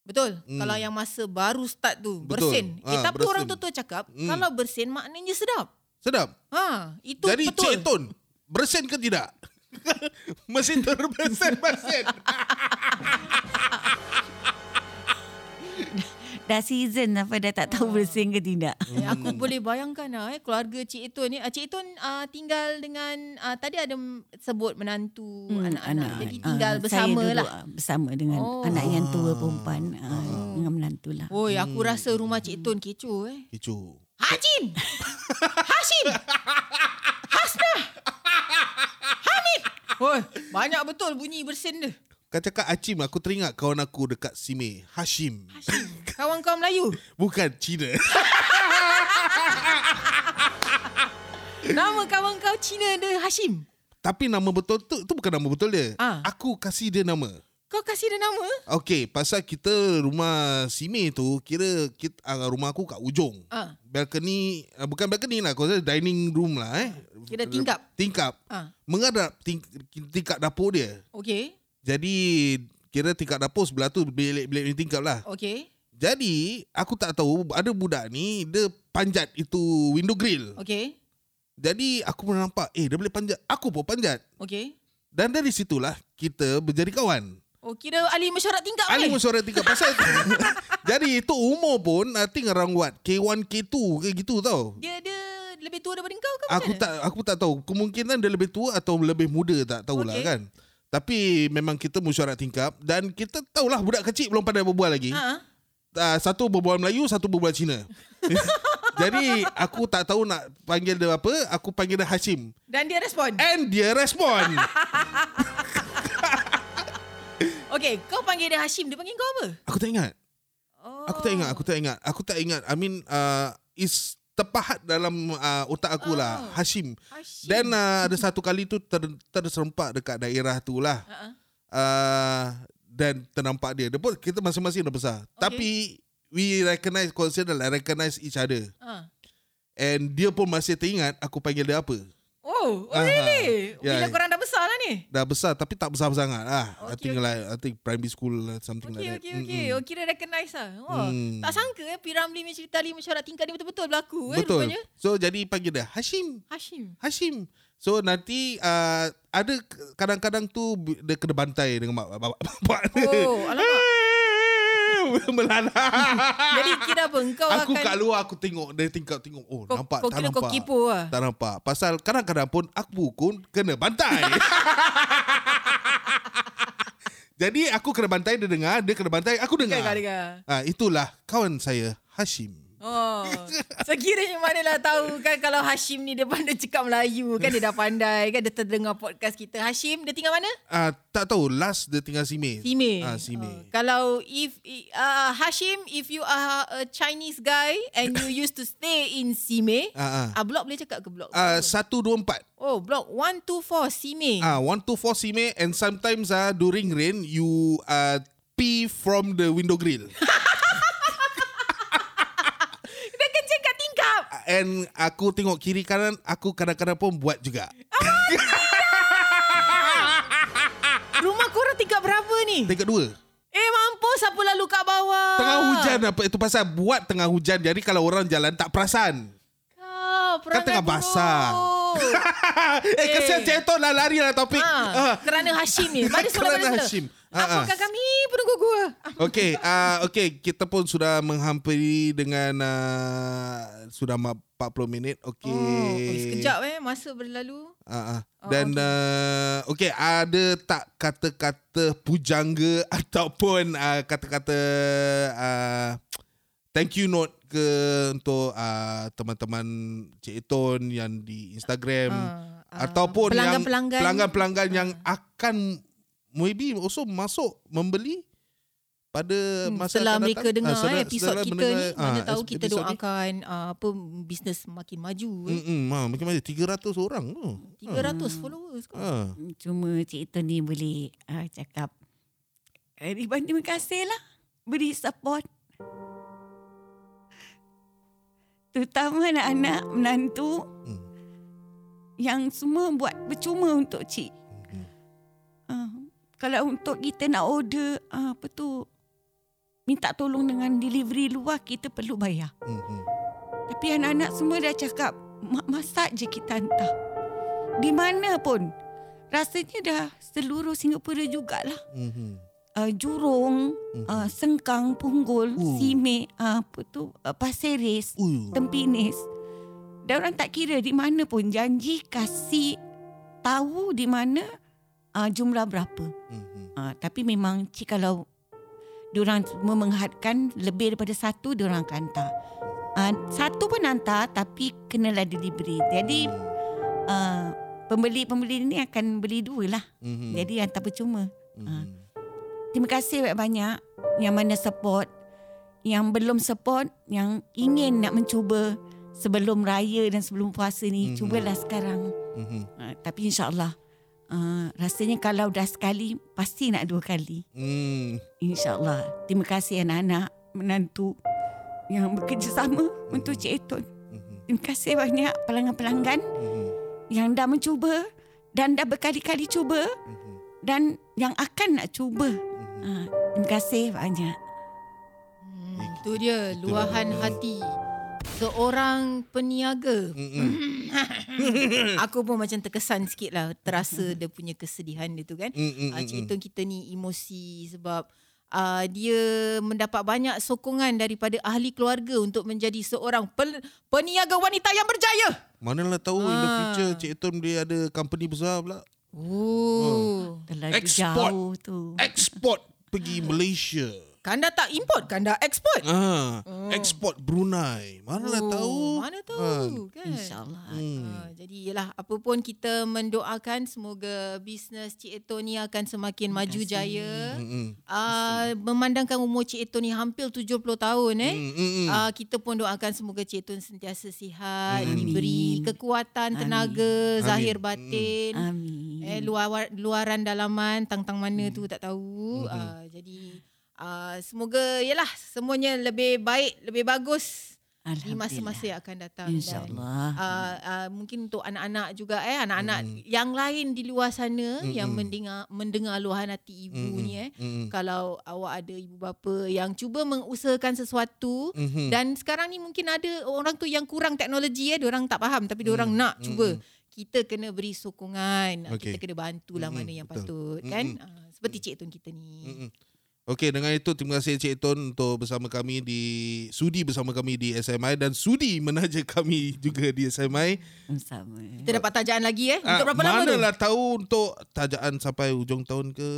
[SPEAKER 3] Betul.
[SPEAKER 2] Hmm.
[SPEAKER 3] Kalau yang masa baru start tu
[SPEAKER 2] Betul.
[SPEAKER 3] bersin. Eh
[SPEAKER 2] Ah,
[SPEAKER 3] tapi
[SPEAKER 2] bersin.
[SPEAKER 3] orang tua-tua cakap
[SPEAKER 2] Hmm.
[SPEAKER 3] kalau bersin maknanya sedap.
[SPEAKER 2] Sedap.
[SPEAKER 3] Ha, itu
[SPEAKER 2] Jadi
[SPEAKER 3] betul.
[SPEAKER 2] Cik Ton, bersin ke tidak? [laughs] Mesin tu bersin, bersin. [laughs]
[SPEAKER 5] Dah season apa dah tak tahu bersin ke tidak.
[SPEAKER 3] Eh, aku boleh bayangkan lah eh keluarga Cik Itun ni. Ah, Cik Itun uh, tinggal dengan uh, tadi ada sebut menantu
[SPEAKER 5] Hmm,
[SPEAKER 3] anak-anak. Jadi
[SPEAKER 5] Ah,
[SPEAKER 3] tinggal
[SPEAKER 5] saya
[SPEAKER 3] bersama
[SPEAKER 5] duduk,
[SPEAKER 3] lah.
[SPEAKER 5] ah, Bersama dengan
[SPEAKER 3] Oh.
[SPEAKER 5] anak yang tua perempuan ah, dengan menantu lah.
[SPEAKER 3] Oi, aku rasa rumah Cik Tun kecoh eh.
[SPEAKER 2] Kecoh.
[SPEAKER 3] Hajim! Hashim! Hasna! Hamid! Oi, banyak betul bunyi bersin dia.
[SPEAKER 2] Kau cakap Acim, aku teringat kawan aku dekat Sime. Hashim.
[SPEAKER 3] Hashim. Kawan kau Melayu. [laughs]
[SPEAKER 2] Bukan Cina. [laughs]
[SPEAKER 3] Nama kawan kau Cina dia Hashim.
[SPEAKER 2] Tapi nama betul tu, tu bukan nama betul dia.
[SPEAKER 3] Ah.
[SPEAKER 2] Aku kasih dia nama.
[SPEAKER 3] Kau kasih dia nama?
[SPEAKER 2] Okey, pasal kita rumah Sime tu, kira kita, uh, rumah aku kat ujung.
[SPEAKER 3] Ah.
[SPEAKER 2] Balcony, uh, bukan balcony lah, kau rasa dining room lah eh.
[SPEAKER 3] Kira tingkap.
[SPEAKER 2] Tingkap.
[SPEAKER 3] Ah.
[SPEAKER 2] Menghadap ting, tingkap dapur dia.
[SPEAKER 3] Okey.
[SPEAKER 2] Jadi, kira tingkap dapur sebelah tu bilik-bilik ni tingkap lah.
[SPEAKER 3] Okey.
[SPEAKER 2] Jadi, aku tak tahu ada budak ni, dia panjat itu window grill.
[SPEAKER 3] Okey.
[SPEAKER 2] Jadi, aku pernah nampak, eh dia boleh panjat. Aku pun panjat.
[SPEAKER 3] Okey.
[SPEAKER 2] Dan dari situlah kita menjadi kawan.
[SPEAKER 3] Oh, kira ahli mesyuarat tingkap
[SPEAKER 2] Ali
[SPEAKER 3] eh?
[SPEAKER 2] mesyuarat tingkat pasal [laughs] Jadi itu umur pun I think around what K1 K2 ke gitu tau
[SPEAKER 3] Dia dia lebih tua daripada kau ke
[SPEAKER 2] Aku tak aku tak tahu kemungkinan dia lebih tua atau lebih muda tak tahulah
[SPEAKER 3] Okey.
[SPEAKER 2] kan. Tapi memang kita mesyuarat tingkap dan kita tahulah budak kecil belum pandai berbual lagi.
[SPEAKER 3] Ha?
[SPEAKER 2] Uh, satu berbual Melayu, satu berbual Cina. [laughs] Jadi aku tak tahu nak panggil dia apa, aku panggil dia Hashim.
[SPEAKER 3] Dan dia respon.
[SPEAKER 2] And dia respon. [laughs]
[SPEAKER 3] Okey, kau panggil dia Hashim, dia panggil kau apa?
[SPEAKER 2] aku tak ingat.
[SPEAKER 3] Oh.
[SPEAKER 2] Aku tak ingat, aku tak ingat. Aku tak ingat. I mean uh, is terpahat dalam uh, otak aku lah
[SPEAKER 3] Oh.
[SPEAKER 2] Hashim.
[SPEAKER 3] Hashim.
[SPEAKER 2] Dan uh, ada satu kali tu ter, terserempak dekat daerah tu lah.
[SPEAKER 3] Ha-ha.
[SPEAKER 2] Uh, dan ternampak dia. Dia pun kita masing-masing dah besar. Okay. Tapi we recognize, consider like recognize each other.
[SPEAKER 3] Ha.
[SPEAKER 2] And dia pun masih teringat aku panggil dia apa.
[SPEAKER 3] Oh, oh
[SPEAKER 2] Aha.
[SPEAKER 3] really?
[SPEAKER 2] Ya.
[SPEAKER 3] Bila korang dah besar lah ni.
[SPEAKER 2] Dah besar tapi tak besar sangat lah. I
[SPEAKER 3] Okey,
[SPEAKER 2] think like I think primary school lah, something
[SPEAKER 3] Okey,
[SPEAKER 2] like that.
[SPEAKER 3] okey, okey. Oh, kira recognize lah. Oh,
[SPEAKER 2] Mm.
[SPEAKER 3] Tak sangka eh, P. Ramlee punya cerita lima syarat tingkah ni betul-betul berlaku eh,
[SPEAKER 2] Betul.
[SPEAKER 3] rupanya.
[SPEAKER 2] So jadi panggil dia Hashim.
[SPEAKER 3] Hashim.
[SPEAKER 2] Hashim. So nanti uh, ada kadang-kadang tu dia kena bantai dengan mak bapak.
[SPEAKER 3] Oh, alamak. [laughs]
[SPEAKER 2] Melana. [laughs]
[SPEAKER 3] Jadi kira apa? Engkau
[SPEAKER 2] aku
[SPEAKER 3] akan...
[SPEAKER 2] kat luar aku tengok dia tingkap tengok. Oh,
[SPEAKER 3] Kau-
[SPEAKER 2] nampak
[SPEAKER 3] kau
[SPEAKER 2] tak
[SPEAKER 3] kira kau
[SPEAKER 2] nampak.
[SPEAKER 3] kipu lah.
[SPEAKER 2] Tak nampak. Pasal kadang-kadang pun aku pun kena bantai. [laughs] Jadi aku kena bantai dia dengar, dia kena bantai aku dengar.
[SPEAKER 3] Dengar, dengar.
[SPEAKER 2] Ah itulah kawan saya Hashim.
[SPEAKER 3] Oh, sekiranya manalah tahu kan kalau Hashim ni dia pandai cakap Melayu kan dia dah pandai kan dia terdengar podcast kita. Hashim dia tinggal mana?
[SPEAKER 2] Ah tak tahu last dia tinggal Simei.
[SPEAKER 3] Sime.
[SPEAKER 2] Ah Simei.
[SPEAKER 3] Uh, kalau if uh, Hashim if you are a Chinese guy and you used to stay in Sime, [laughs]
[SPEAKER 2] Ah, ah.
[SPEAKER 3] ah blok boleh cakap ke blok?
[SPEAKER 2] Ah 124.
[SPEAKER 3] oh, blok 124 Sime.
[SPEAKER 2] Ah, one to four Simei and sometimes ah during rain you uh, pee from the window grill. [laughs]
[SPEAKER 3] Dia kencing kat tingkap.
[SPEAKER 2] And aku tengok kiri kanan aku kadang-kadang pun buat juga.
[SPEAKER 3] Rumah korang tingkap berapa ni?
[SPEAKER 2] Tingkat dua.
[SPEAKER 3] Eh mampus apa lalu kat bawah.
[SPEAKER 2] Tengah hujan apa itu pasal buat tengah hujan jadi kalau orang jalan tak perasan.
[SPEAKER 3] Kau perangai
[SPEAKER 2] tengah basah. [laughs] eh kesian Ceton lah lari lah topik.
[SPEAKER 3] Ha,
[SPEAKER 2] Ah.
[SPEAKER 3] kerana Hashim ni. Sebelah [laughs]
[SPEAKER 2] Kerana Hashim. Ah, ah.
[SPEAKER 3] Apakah kami penunggu gua?
[SPEAKER 2] Okey, uh, okey kita pun sudah menghampiri dengan uh, sudah ma- 40 minit. Okey.
[SPEAKER 3] Oh, oh, sekejap eh masa berlalu.
[SPEAKER 2] Uh, uh.
[SPEAKER 3] Oh,
[SPEAKER 2] Dan
[SPEAKER 3] okey.
[SPEAKER 2] uh, okey ada tak kata-kata pujangga [laughs] ataupun uh, kata-kata uh, thank you note ke untuk uh, teman-teman Cik Eton yang di Instagram
[SPEAKER 3] Ah, ah,
[SPEAKER 2] ataupun yang
[SPEAKER 3] pelanggan-pelanggan.
[SPEAKER 2] pelanggan-pelanggan yang akan maybe also masuk membeli pada
[SPEAKER 3] Hmm,
[SPEAKER 2] masa
[SPEAKER 3] setelah
[SPEAKER 2] akan
[SPEAKER 3] mereka
[SPEAKER 2] datang.
[SPEAKER 3] dengar
[SPEAKER 2] Ah, setelah-
[SPEAKER 3] eh, episod
[SPEAKER 2] setelah
[SPEAKER 3] kita
[SPEAKER 2] mendengar,
[SPEAKER 3] ni mana
[SPEAKER 2] ah,
[SPEAKER 3] tahu kita
[SPEAKER 2] episod ni.
[SPEAKER 3] doakan uh, apa bisnes makin maju eh.
[SPEAKER 2] Mm-mm, ha, macam mana 300 orang tu.
[SPEAKER 3] 300 followers kau.
[SPEAKER 2] Ha.
[SPEAKER 5] Cuma Cik Ito ni boleh uh, cakap eh, Riban terima kasih lah Beri support Terutama anak-anak menantu
[SPEAKER 2] Hmm.
[SPEAKER 5] Yang semua buat percuma untuk Cik
[SPEAKER 2] Hmm.
[SPEAKER 5] uh, Kalau untuk kita nak order uh, Apa tu Minta tolong dengan delivery luar Kita perlu bayar
[SPEAKER 2] Mm-mm.
[SPEAKER 5] tapi anak-anak semua dah cakap "Mak, masak je kita hantar. Di mana pun. Rasanya dah seluruh Singapura jugalah.
[SPEAKER 2] Mhm.
[SPEAKER 5] Uh, Jurong, uh, Sengkang, Punggol,
[SPEAKER 2] Oh.
[SPEAKER 5] Simei, uh, apa tu, uh, Pasir Ris,
[SPEAKER 2] Ui.
[SPEAKER 5] Tempinis. Dan orang tak kira di mana pun janji kasih tahu di mana uh, jumlah berapa.
[SPEAKER 2] Mhm.
[SPEAKER 5] Uh, tapi memang cik kalau diorang semua menghadkan lebih daripada satu diorang akan hantar. Uh, satu pun hantar tapi kenalah delivery. Jadi uh, pembeli-pembeli ni akan beli dua lah.
[SPEAKER 2] Mhm.
[SPEAKER 5] Jadi hantar percuma.
[SPEAKER 2] Mhm.
[SPEAKER 5] Terima kasih banyak-banyak yang mana support. Yang belum support, yang ingin nak mencuba sebelum raya dan sebelum puasa ni.
[SPEAKER 2] Mhm.
[SPEAKER 5] Cubalah sekarang.
[SPEAKER 2] Mhm.
[SPEAKER 5] Uh, tapi insyaAllah. Uh, rasanya kalau dah sekali, pasti nak dua kali.
[SPEAKER 2] Mm.
[SPEAKER 5] InsyaAllah. Terima kasih anak-anak, menantu yang bekerjasama untuk Cik Eton.
[SPEAKER 2] Mhm.
[SPEAKER 5] Terima kasih banyak pelanggan-pelanggan
[SPEAKER 2] Mhm.
[SPEAKER 5] yang dah mencuba dan dah berkali-kali cuba
[SPEAKER 2] Mhm.
[SPEAKER 5] dan yang akan nak cuba. Ha, terima kasih banyak.
[SPEAKER 3] Hmm, itu dia luahan hati seorang peniaga.
[SPEAKER 2] Mm-mm. [laughs] [laughs]
[SPEAKER 3] Aku pun macam terkesan sikit lah terasa dia punya kesedihan dia tu kan. Uh, Cik Itun kita ni emosi sebab uh, dia mendapat banyak sokongan daripada ahli keluarga untuk menjadi seorang pel- peniaga wanita yang berjaya.
[SPEAKER 2] Manalah tahu in the
[SPEAKER 3] Ah.
[SPEAKER 2] future Cik Tom dia ada company besar pula.
[SPEAKER 3] Oh.
[SPEAKER 5] Terlalu
[SPEAKER 2] Export.
[SPEAKER 5] jauh tu.
[SPEAKER 2] Export pergi Malaysia.
[SPEAKER 3] Kanda tak import, kanda eksport.
[SPEAKER 2] Ah, export Brunei. Manalah
[SPEAKER 3] Oh,
[SPEAKER 2] tahu.
[SPEAKER 3] Mana tahu kan.
[SPEAKER 5] InsyaAllah.
[SPEAKER 2] Hmm.
[SPEAKER 3] Uh, jadi yalah apa pun kita mendoakan semoga bisnes Cik Eto ni akan semakin maju jaya.
[SPEAKER 2] Mm-mm.
[SPEAKER 3] Uh, memandangkan umur Cik Eto ni hampir 70 tahun eh.
[SPEAKER 2] Mm-mm.
[SPEAKER 3] Uh, kita pun doakan semoga Cik Eto sentiasa sihat,
[SPEAKER 2] Amin.
[SPEAKER 3] diberi kekuatan, tenaga, zahir
[SPEAKER 2] Amin.
[SPEAKER 3] batin.
[SPEAKER 5] Amin.
[SPEAKER 3] Eh luar luaran dalaman tang-tang mana tu
[SPEAKER 2] Hmm.
[SPEAKER 3] tak tahu. Uh, jadi uh, semoga yalah semuanya lebih baik, lebih bagus. di masa-masa yang akan datang.
[SPEAKER 5] InsyaAllah.
[SPEAKER 3] Uh, uh, mungkin untuk anak-anak juga eh anak-anak
[SPEAKER 2] Hmm.
[SPEAKER 3] yang lain di luar sana yang mendengar mendengar luahan hati ibu
[SPEAKER 2] Mm-mm.
[SPEAKER 3] ni eh
[SPEAKER 2] Mm-mm.
[SPEAKER 3] kalau awak ada ibu bapa yang cuba mengusahakan sesuatu
[SPEAKER 2] Mhm.
[SPEAKER 3] dan sekarang ni mungkin ada orang tu yang kurang teknologi eh orang tak faham tapi orang
[SPEAKER 2] Mm,
[SPEAKER 3] nak
[SPEAKER 2] mm,
[SPEAKER 3] cuba kita kena beri sokongan
[SPEAKER 2] Okey.
[SPEAKER 3] kita kena bantulah
[SPEAKER 2] Mm-mm,
[SPEAKER 3] mana yang
[SPEAKER 2] betul.
[SPEAKER 3] patut kan
[SPEAKER 2] Mm-mm.
[SPEAKER 3] uh, seperti Cik Tun kita ni
[SPEAKER 2] Mm-mm. Okey, dengan itu terima kasih Cik Tun untuk bersama kami di sudi bersama kami di SMI dan sudi menaja [laughs] kami juga di SMI.
[SPEAKER 5] Sama.
[SPEAKER 3] kita dapat tajaan lagi eh
[SPEAKER 2] Ah,
[SPEAKER 3] untuk berapa lama tu
[SPEAKER 2] Manalah tahu untuk tajaan sampai hujung tahun ke?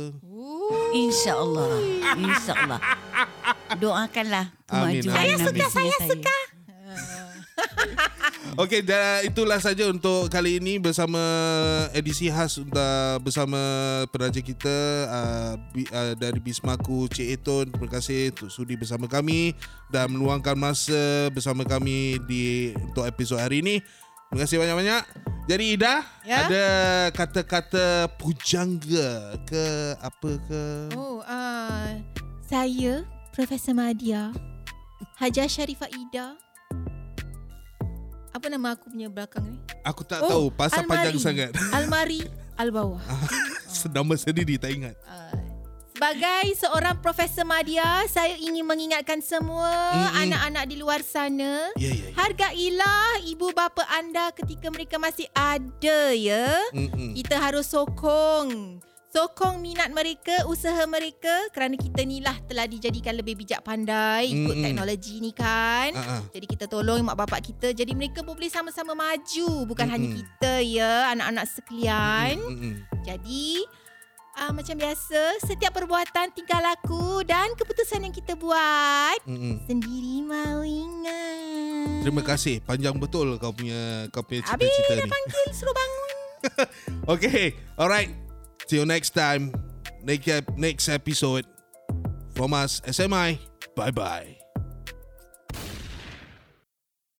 [SPEAKER 5] InsyaAllah. InsyaAllah. [laughs] Doakanlah
[SPEAKER 2] Amin,
[SPEAKER 5] kemajuan
[SPEAKER 2] amin. Saya suka,
[SPEAKER 5] saya suka. [laughs]
[SPEAKER 2] Okey, dah- itulah saja untuk kali ini bersama edisi khas untuk bersama peraja kita uh, uh, dari Bismaku Cik Eton. Terima kasih untuk sudi bersama kami dan meluangkan masa bersama kami di untuk episod hari ini. Terima kasih banyak-banyak. Jadi Ida,
[SPEAKER 3] Ya?
[SPEAKER 2] ada kata-kata pujangga ke apa ke?
[SPEAKER 3] Oh, uh, saya Profesor Madia Hajar Sharifah Ida. Apa nama aku punya belakang ni?
[SPEAKER 2] Aku tak tahu pasal panjang sangat.
[SPEAKER 3] Almari Al-Bawah. [laughs]
[SPEAKER 2] Nama sendiri tak ingat.
[SPEAKER 3] Uh, sebagai seorang Profesor Madia, saya ingin mengingatkan semua
[SPEAKER 2] Mm-mm.
[SPEAKER 3] anak-anak di luar sana,
[SPEAKER 2] Ya, ya, ya.
[SPEAKER 3] hargailah ibu bapa anda ketika mereka masih ada ya.
[SPEAKER 2] Mm-mm.
[SPEAKER 3] Kita harus sokong. Sokong minat mereka, usaha mereka kerana kita ni lah telah dijadikan lebih bijak pandai ikut
[SPEAKER 2] Mm-mm.
[SPEAKER 3] teknologi ni kan.
[SPEAKER 2] Ah.
[SPEAKER 3] Jadi kita tolong mak bapak kita jadi mereka boleh sama-sama maju bukan hanya
[SPEAKER 2] Mm-mm.
[SPEAKER 3] kita ya anak-anak sekalian.
[SPEAKER 2] Mm-mm.
[SPEAKER 3] Jadi uh, macam biasa setiap perbuatan tingkah laku dan keputusan yang kita buat
[SPEAKER 2] Mm-mm.
[SPEAKER 3] sendiri mau ingat.
[SPEAKER 2] Terima kasih. Panjang betul kau punya kau punya
[SPEAKER 3] Habis
[SPEAKER 2] cita-cita
[SPEAKER 3] dah
[SPEAKER 2] ni.
[SPEAKER 3] panggil suruh bangun. [laughs]
[SPEAKER 2] Okay. Alright. You next time. Next episode. From us SMI. Bye bye.